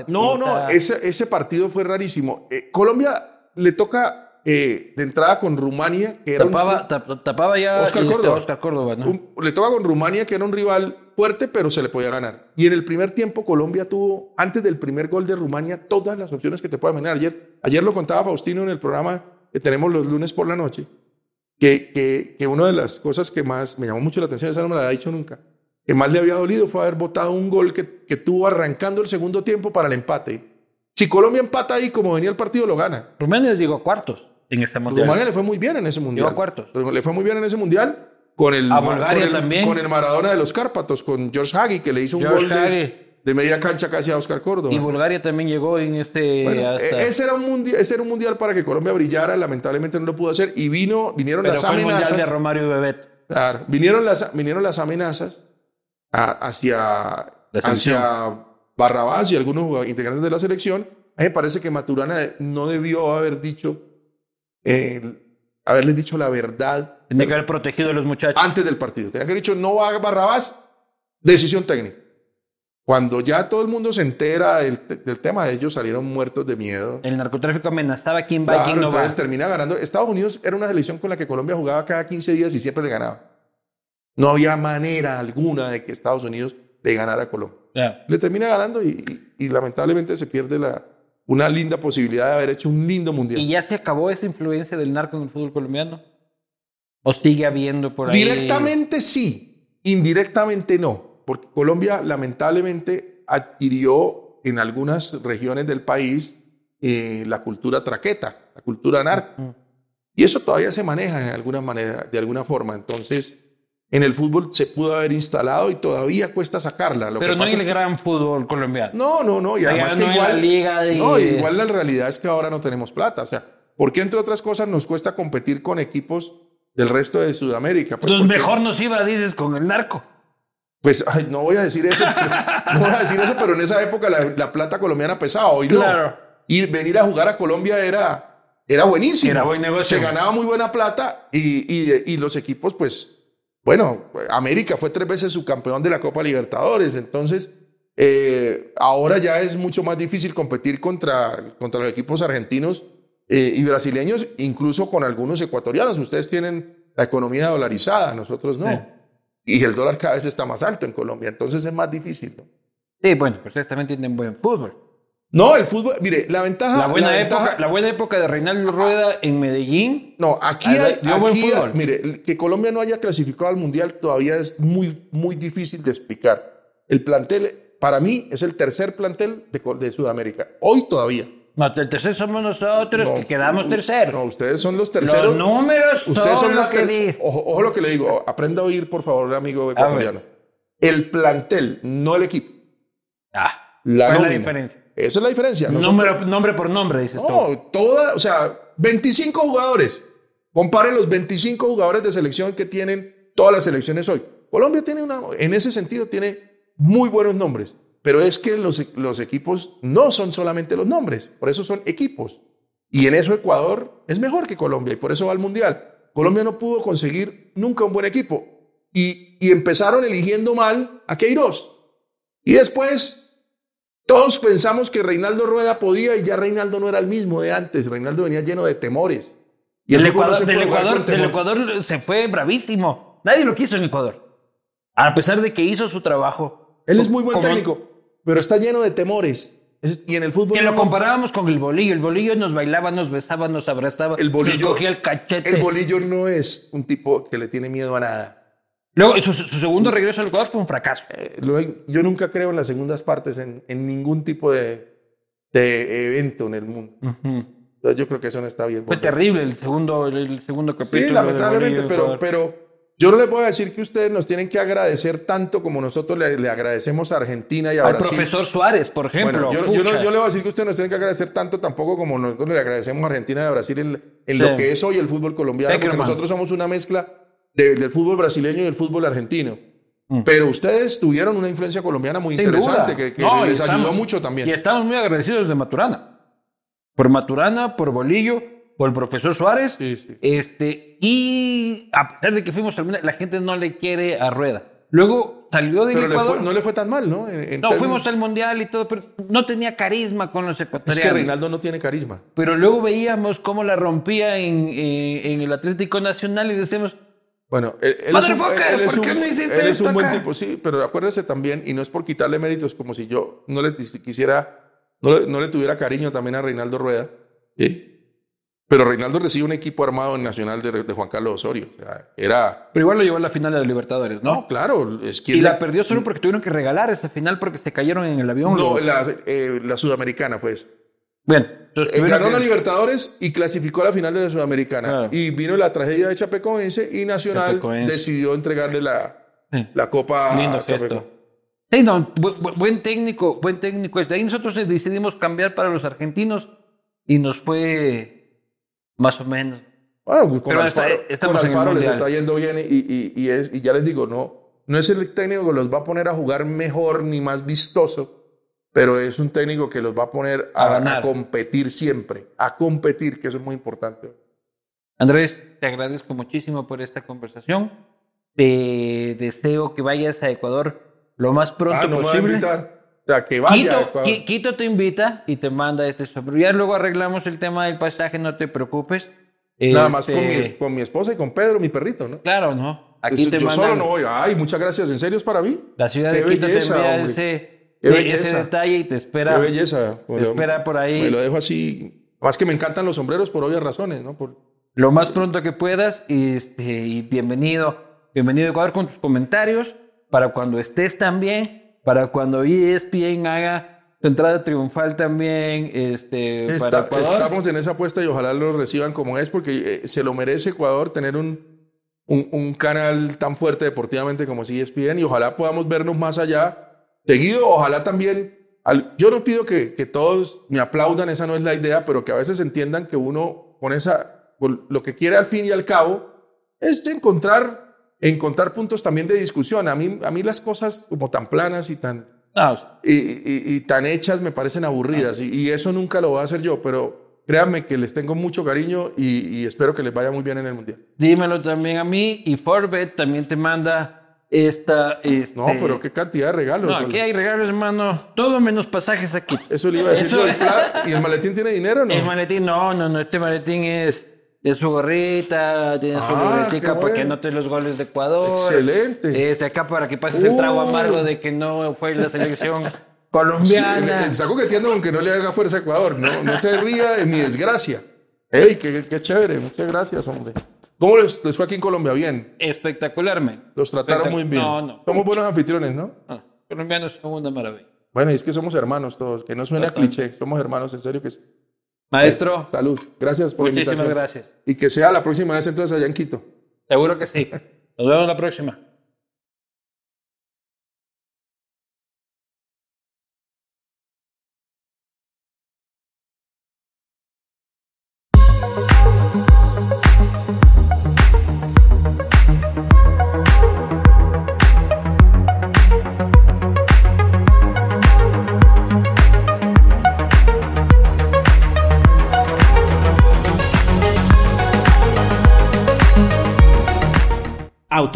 Speaker 1: No, no, ese, ese partido fue rarísimo. Eh, Colombia le toca eh, de entrada con Rumania, que era un-
Speaker 3: Tapaba, tap- tapaba ya
Speaker 1: Oscar
Speaker 3: este,
Speaker 1: Córdoba.
Speaker 3: Oscar Córdoba, ¿no?
Speaker 1: un- le toca con Rumania, que era un rival fuerte, pero se le podía ganar. Y en el primer tiempo Colombia tuvo, antes del primer gol de Rumania, todas las opciones que te puedan venir. Ayer, ayer lo contaba Faustino en el programa que tenemos los lunes por la noche, que, que, que una de las cosas que más me llamó mucho la atención, esa no me la había dicho nunca, que más le había dolido fue haber votado un gol que, que tuvo arrancando el segundo tiempo para el empate. Si Colombia empata ahí como venía el partido, lo gana.
Speaker 3: Rumania llegó a cuartos en ese mundial.
Speaker 1: Rumania le fue muy bien en ese mundial.
Speaker 3: Llegó a cuartos.
Speaker 1: Le fue muy bien en ese mundial con el,
Speaker 3: A
Speaker 1: con el,
Speaker 3: también.
Speaker 1: con el Maradona de los Cárpatos, con George Hagi, que le hizo un
Speaker 3: George
Speaker 1: gol de, de media cancha casi a Oscar Córdoba.
Speaker 3: Y Bulgaria también llegó en este...
Speaker 1: Bueno,
Speaker 3: hasta-
Speaker 1: e- ese, era un mundial, ese era un mundial para que Colombia brillara, lamentablemente no lo pudo hacer y vino, vinieron
Speaker 3: pero
Speaker 1: las
Speaker 3: fue el mundial
Speaker 1: amenazas.
Speaker 3: de Romario y Bebet.
Speaker 1: Claro, vinieron, las, vinieron las amenazas a- hacia, hacia Barrabás y algunos integrantes de la selección. A mí me parece que Maturana no debió haber dicho, eh, haberles dicho la verdad
Speaker 3: Tenía que haber protegido a los muchachos.
Speaker 1: antes del partido. Tenía que haber dicho, no va Barrabás, decisión técnica. Cuando ya todo el mundo se entera del, del tema, ellos salieron muertos de miedo.
Speaker 3: El narcotráfico amenazaba a quién va y
Speaker 1: Claro,
Speaker 3: quién no va.
Speaker 1: entonces termina ganando. Estados Unidos era una selección con la que Colombia jugaba cada 15 días y siempre le ganaba. No había manera alguna de que Estados Unidos le ganara a Colombia.
Speaker 3: Ya.
Speaker 1: Le termina ganando y, y- y lamentablemente se pierde la, una linda posibilidad de haber hecho un lindo mundial.
Speaker 3: ¿Y ya se acabó esa influencia del narco en el fútbol colombiano? ¿O sigue habiendo por ahí?
Speaker 1: Directamente sí, indirectamente no, porque Colombia lamentablemente adquirió en algunas regiones del país eh, la cultura traqueta, la cultura narco. Y eso todavía se maneja en alguna manera, de alguna forma. Entonces, en el fútbol se pudo haber instalado y todavía cuesta sacarla. Lo
Speaker 3: Pero
Speaker 1: que
Speaker 3: no
Speaker 1: pasa es
Speaker 3: el
Speaker 1: que-
Speaker 3: gran fútbol colombiano.
Speaker 1: No, no, no. Y además
Speaker 3: no
Speaker 1: que
Speaker 3: en la
Speaker 1: igual,
Speaker 3: liga de-
Speaker 1: no, igual la realidad es que ahora no tenemos plata. O sea, ¿por qué entre otras cosas nos cuesta competir con equipos del resto de Sudamérica? Pues porque-
Speaker 3: mejor nos iba, dices, con el narco.
Speaker 1: Pues ay, no voy a decir eso, pero, no voy a decir eso, pero en esa época la, la plata colombiana pesaba, hoy no.
Speaker 3: Claro.
Speaker 1: Y venir a jugar a Colombia era, era buenísimo.
Speaker 3: Era buen negocio.
Speaker 1: Se ganaba muy buena plata y, y- y los equipos, pues, bueno, América fue tres veces subcampeón de la Copa Libertadores, entonces eh, ahora ya es mucho más difícil competir contra, contra los equipos argentinos eh, y brasileños, incluso con algunos ecuatorianos. Ustedes tienen la economía dolarizada, nosotros no.
Speaker 3: Sí.
Speaker 1: Y el dólar cada vez está más alto en Colombia, entonces es más difícil. ¿no?
Speaker 3: Sí, bueno, pues ustedes también tienen buen fútbol.
Speaker 1: No, el fútbol, mire, la ventaja.
Speaker 3: La buena,
Speaker 1: ventaja-
Speaker 3: época, la buena época de Reinaldo Rueda en Medellín.
Speaker 1: No, aquí,
Speaker 3: Ah,
Speaker 1: hay,
Speaker 3: dio buen
Speaker 1: aquí
Speaker 3: fútbol.
Speaker 1: mire, que Colombia no haya clasificado al Mundial todavía es muy, muy difícil de explicar. El plantel, para mí, es el tercer plantel de, Sudamérica. Hoy todavía.
Speaker 3: No, el tercer somos nosotros
Speaker 1: No,
Speaker 3: que quedamos terceros.
Speaker 1: No, ustedes son los terceros.
Speaker 3: Los números
Speaker 1: Ustedes
Speaker 3: son
Speaker 1: son
Speaker 3: lo
Speaker 1: la
Speaker 3: que
Speaker 1: ojo, ojo lo que le digo. Aprenda a oír, por favor, amigo ecuatoriano. El plantel, no el equipo.
Speaker 3: Ah,
Speaker 1: La
Speaker 3: ¿Cuál es la diferencia?
Speaker 1: Esa es la diferencia. Nosotros-
Speaker 3: Número, nombre por nombre, dices tú.
Speaker 1: No, toda, o sea, 25 jugadores. Compare los 25 jugadores de selección que tienen todas las selecciones hoy. Colombia tiene una, en ese sentido, tiene muy buenos nombres, pero es que los, los equipos no son solamente los nombres, por eso son equipos. Y en eso Ecuador es mejor que Colombia y por eso va al Mundial. Colombia no pudo conseguir nunca un buen equipo y, y empezaron eligiendo mal a Queiroz. Y después todos pensamos que Reinaldo Rueda podía y ya Reinaldo no era el mismo de antes. Reinaldo venía lleno de temores. Y el fútbol no
Speaker 3: Ecuador,
Speaker 1: se
Speaker 3: del, Ecuador, del. Ecuador fue bravísimo. Nadie lo quiso en Ecuador. A pesar de que hizo su trabajo.
Speaker 1: Él es muy buen técnico, pero está lleno de temores. Es- y en el fútbol
Speaker 3: Que lo comparábamos con el bolillo. El bolillo nos bailaba, nos besaba, nos abrazaba.
Speaker 1: el bolillo,
Speaker 3: Nos cogía el cachete.
Speaker 1: el bolillo no es un tipo que le tiene miedo a nada.
Speaker 3: Luego, su, su segundo regreso al Ecuador fue un fracaso.
Speaker 1: Eh, yo nunca creo en las segundas partes en, en ningún tipo de, de evento en el mundo. Entonces yo creo que eso no está bien.
Speaker 3: Fue terrible el segundo, el, segundo capítulo.
Speaker 1: Sí, lamentablemente, pero, pero yo no le puedo decir que ustedes nos tienen que agradecer tanto como nosotros le, le agradecemos a Argentina y a
Speaker 3: Al
Speaker 1: Brasil.
Speaker 3: profesor Suárez, por ejemplo.
Speaker 1: Bueno, yo, yo no, yo le voy a decir que ustedes nos tienen que agradecer tanto tampoco como nosotros le agradecemos a Argentina y a Brasil en, en
Speaker 3: Sí.
Speaker 1: lo que es hoy el fútbol colombiano, porque nosotros somos una mezcla de- del fútbol brasileño y del fútbol argentino.
Speaker 3: Mm.
Speaker 1: Pero ustedes tuvieron una influencia colombiana muy
Speaker 3: Sin
Speaker 1: interesante
Speaker 3: duda.
Speaker 1: que, que
Speaker 3: No,
Speaker 1: les ayudó
Speaker 3: estamos-
Speaker 1: mucho también.
Speaker 3: Y estamos muy agradecidos de Maturana. Por Maturana, por Bolillo, por el profesor Suárez.
Speaker 1: Sí, sí.
Speaker 3: Este, y a pesar de que fuimos al Mundial, la gente no le quiere a Rueda. Luego salió del
Speaker 1: Pero le
Speaker 3: Ecuador.
Speaker 1: fue- no le fue tan mal, ¿no? En- en
Speaker 3: no,
Speaker 1: términos-
Speaker 3: fuimos al Mundial y todo, pero no tenía carisma con los
Speaker 1: Es
Speaker 3: ecuatorianos.
Speaker 1: que Reinaldo no tiene carisma.
Speaker 3: Pero luego veíamos cómo la rompía en, eh, en el Atlético Nacional y decíamos,
Speaker 1: Bueno, él, él es un,
Speaker 3: Motherfucker,
Speaker 1: él es
Speaker 3: ¿por
Speaker 1: un-
Speaker 3: qué no hiciste
Speaker 1: él es un
Speaker 3: esto
Speaker 1: buen
Speaker 3: acá?
Speaker 1: tipo, sí, pero acuérdese también, y no es por quitarle méritos, como si yo no le quisiera, no le, no le tuviera cariño también a Reinaldo Rueda. ¿sí? Pero Reinaldo recibe un equipo armado en Nacional de, de Juan Carlos Osorio. O sea, era.
Speaker 3: pero igual lo llevó a la final de la Libertadores, ¿no?
Speaker 1: No, claro, es quien.
Speaker 3: y
Speaker 1: le-
Speaker 3: la perdió solo porque tuvieron que regalar esa final porque se cayeron en el avión.
Speaker 1: No,
Speaker 3: los-
Speaker 1: la, eh, la Sudamericana fue eso.
Speaker 3: Bien, entonces
Speaker 1: Eh, ganó
Speaker 3: que-
Speaker 1: la Libertadores y clasificó a la final de la Sudamericana.
Speaker 3: Claro.
Speaker 1: Y vino la tragedia de Chapecoense y Nacional
Speaker 3: Chapecoense.
Speaker 1: decidió entregarle la,
Speaker 3: Sí.
Speaker 1: la copa
Speaker 3: Lindo
Speaker 1: a Chapeco.
Speaker 3: gesto. Sí, no, bu- bu- buen técnico, buen técnico. De ahí nosotros decidimos cambiar para los argentinos y nos fue más o menos.
Speaker 1: Bueno, con
Speaker 3: Pero está-
Speaker 1: Alfaro, con Alfaro les está yendo bien y, y- y es- y ya les digo, no, no es el técnico que los va a poner a jugar mejor ni más vistoso, pero es un técnico que los va a poner
Speaker 3: A
Speaker 1: a, a competir siempre, a competir, que eso es muy importante.
Speaker 3: Andrés, te agradezco muchísimo por esta conversación. Te deseo que vayas a Ecuador lo más pronto
Speaker 1: Ah, no me va a
Speaker 3: posible.
Speaker 1: invitar. O sea, que vaya. a
Speaker 3: Quito,
Speaker 1: Ecuador.
Speaker 3: Qui- Quito te invita y te manda este sobre. Ya luego arreglamos el tema del pasaje, no te preocupes.
Speaker 1: Nada más
Speaker 3: Este,
Speaker 1: con mi, es- con mi esposa y con Pedro, mi perrito, ¿no?
Speaker 3: Claro, ¿no? Aquí
Speaker 1: Eso-
Speaker 3: te
Speaker 1: yo
Speaker 3: mandan.
Speaker 1: solo no voy. Ay, muchas gracias. ¿En serio es para mí?
Speaker 3: La ciudad
Speaker 1: Qué
Speaker 3: de Quito
Speaker 1: belleza,
Speaker 3: te envía ese,
Speaker 1: Qué belleza.
Speaker 3: ese detalle y te espera.
Speaker 1: Qué belleza.
Speaker 3: Te espera por ahí.
Speaker 1: Me lo dejo así. Más que me encantan los sombreros por obvias razones, ¿no? Por,
Speaker 3: lo más pronto que puedas y, este, y bienvenido. Bienvenido a Ecuador con tus comentarios para cuando estés también, para cuando ESPN haga su entrada triunfal también este, para
Speaker 1: Está-
Speaker 3: Ecuador.
Speaker 1: estamos en esa apuesta y ojalá lo reciban como es, porque eh, se lo merece Ecuador tener un, un, un canal tan fuerte deportivamente como si ESPN y ojalá podamos vernos más allá. Seguido, ojalá también. al- yo no pido que, que todos me aplaudan, esa no es la idea, pero que a veces entiendan que uno con esa, con lo que quiere al fin y al cabo es encontrar, encontrar puntos también de discusión. A mí, a mí las cosas como tan planas y tan,
Speaker 3: No,
Speaker 1: y, y- y tan hechas me parecen aburridas y, y eso nunca lo voy a hacer yo, pero créanme que les tengo mucho cariño y, y espero que les vaya muy bien en el Mundial.
Speaker 3: dímelo también a mí. Y Forbet también te manda esta. Este,
Speaker 1: No, pero qué cantidad de regalos.
Speaker 3: No, aquí hay regalos, hermano. Todo menos pasajes aquí.
Speaker 1: Eso le iba a decir
Speaker 3: Eso-
Speaker 1: yo. ¿el ¿Y el maletín tiene dinero o no?
Speaker 3: El maletín, no, no, no. Este maletín es de su gorrita, tiene su
Speaker 1: Ah,
Speaker 3: libretica
Speaker 1: qué
Speaker 3: para que
Speaker 1: bueno.
Speaker 3: anote los goles de Ecuador.
Speaker 1: Excelente.
Speaker 3: Este acá para que pases el trago
Speaker 1: Uh.
Speaker 3: amargo de que no fue la selección
Speaker 1: Sí,
Speaker 3: colombiana.
Speaker 1: eh, está coqueteando aunque no le haga fuerza a Ecuador. No, no se ría de mi desgracia. ¡Ey, qué, qué chévere! Muchas gracias, hombre. ¿Cómo les, les fue aquí en Colombia? Bien.
Speaker 3: Espectacularmente.
Speaker 1: Los trataron
Speaker 3: Espectac-
Speaker 1: muy bien.
Speaker 3: No, no.
Speaker 1: Somos buenos anfitriones, ¿no?
Speaker 3: Ah, colombianos son una maravilla.
Speaker 1: Bueno, y es que somos hermanos todos. Que no suene a
Speaker 3: Total.
Speaker 1: cliché. Somos hermanos, en serio que sí.
Speaker 3: Maestro,
Speaker 1: Salud. Gracias por la
Speaker 3: muchísimas
Speaker 1: invitación.
Speaker 3: gracias.
Speaker 1: Y que sea la próxima vez entonces allá en Quito.
Speaker 3: Seguro que sí. Nos vemos la próxima.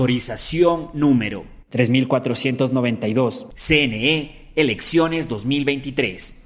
Speaker 2: Autorización número 3492. CNE, elecciones 2023.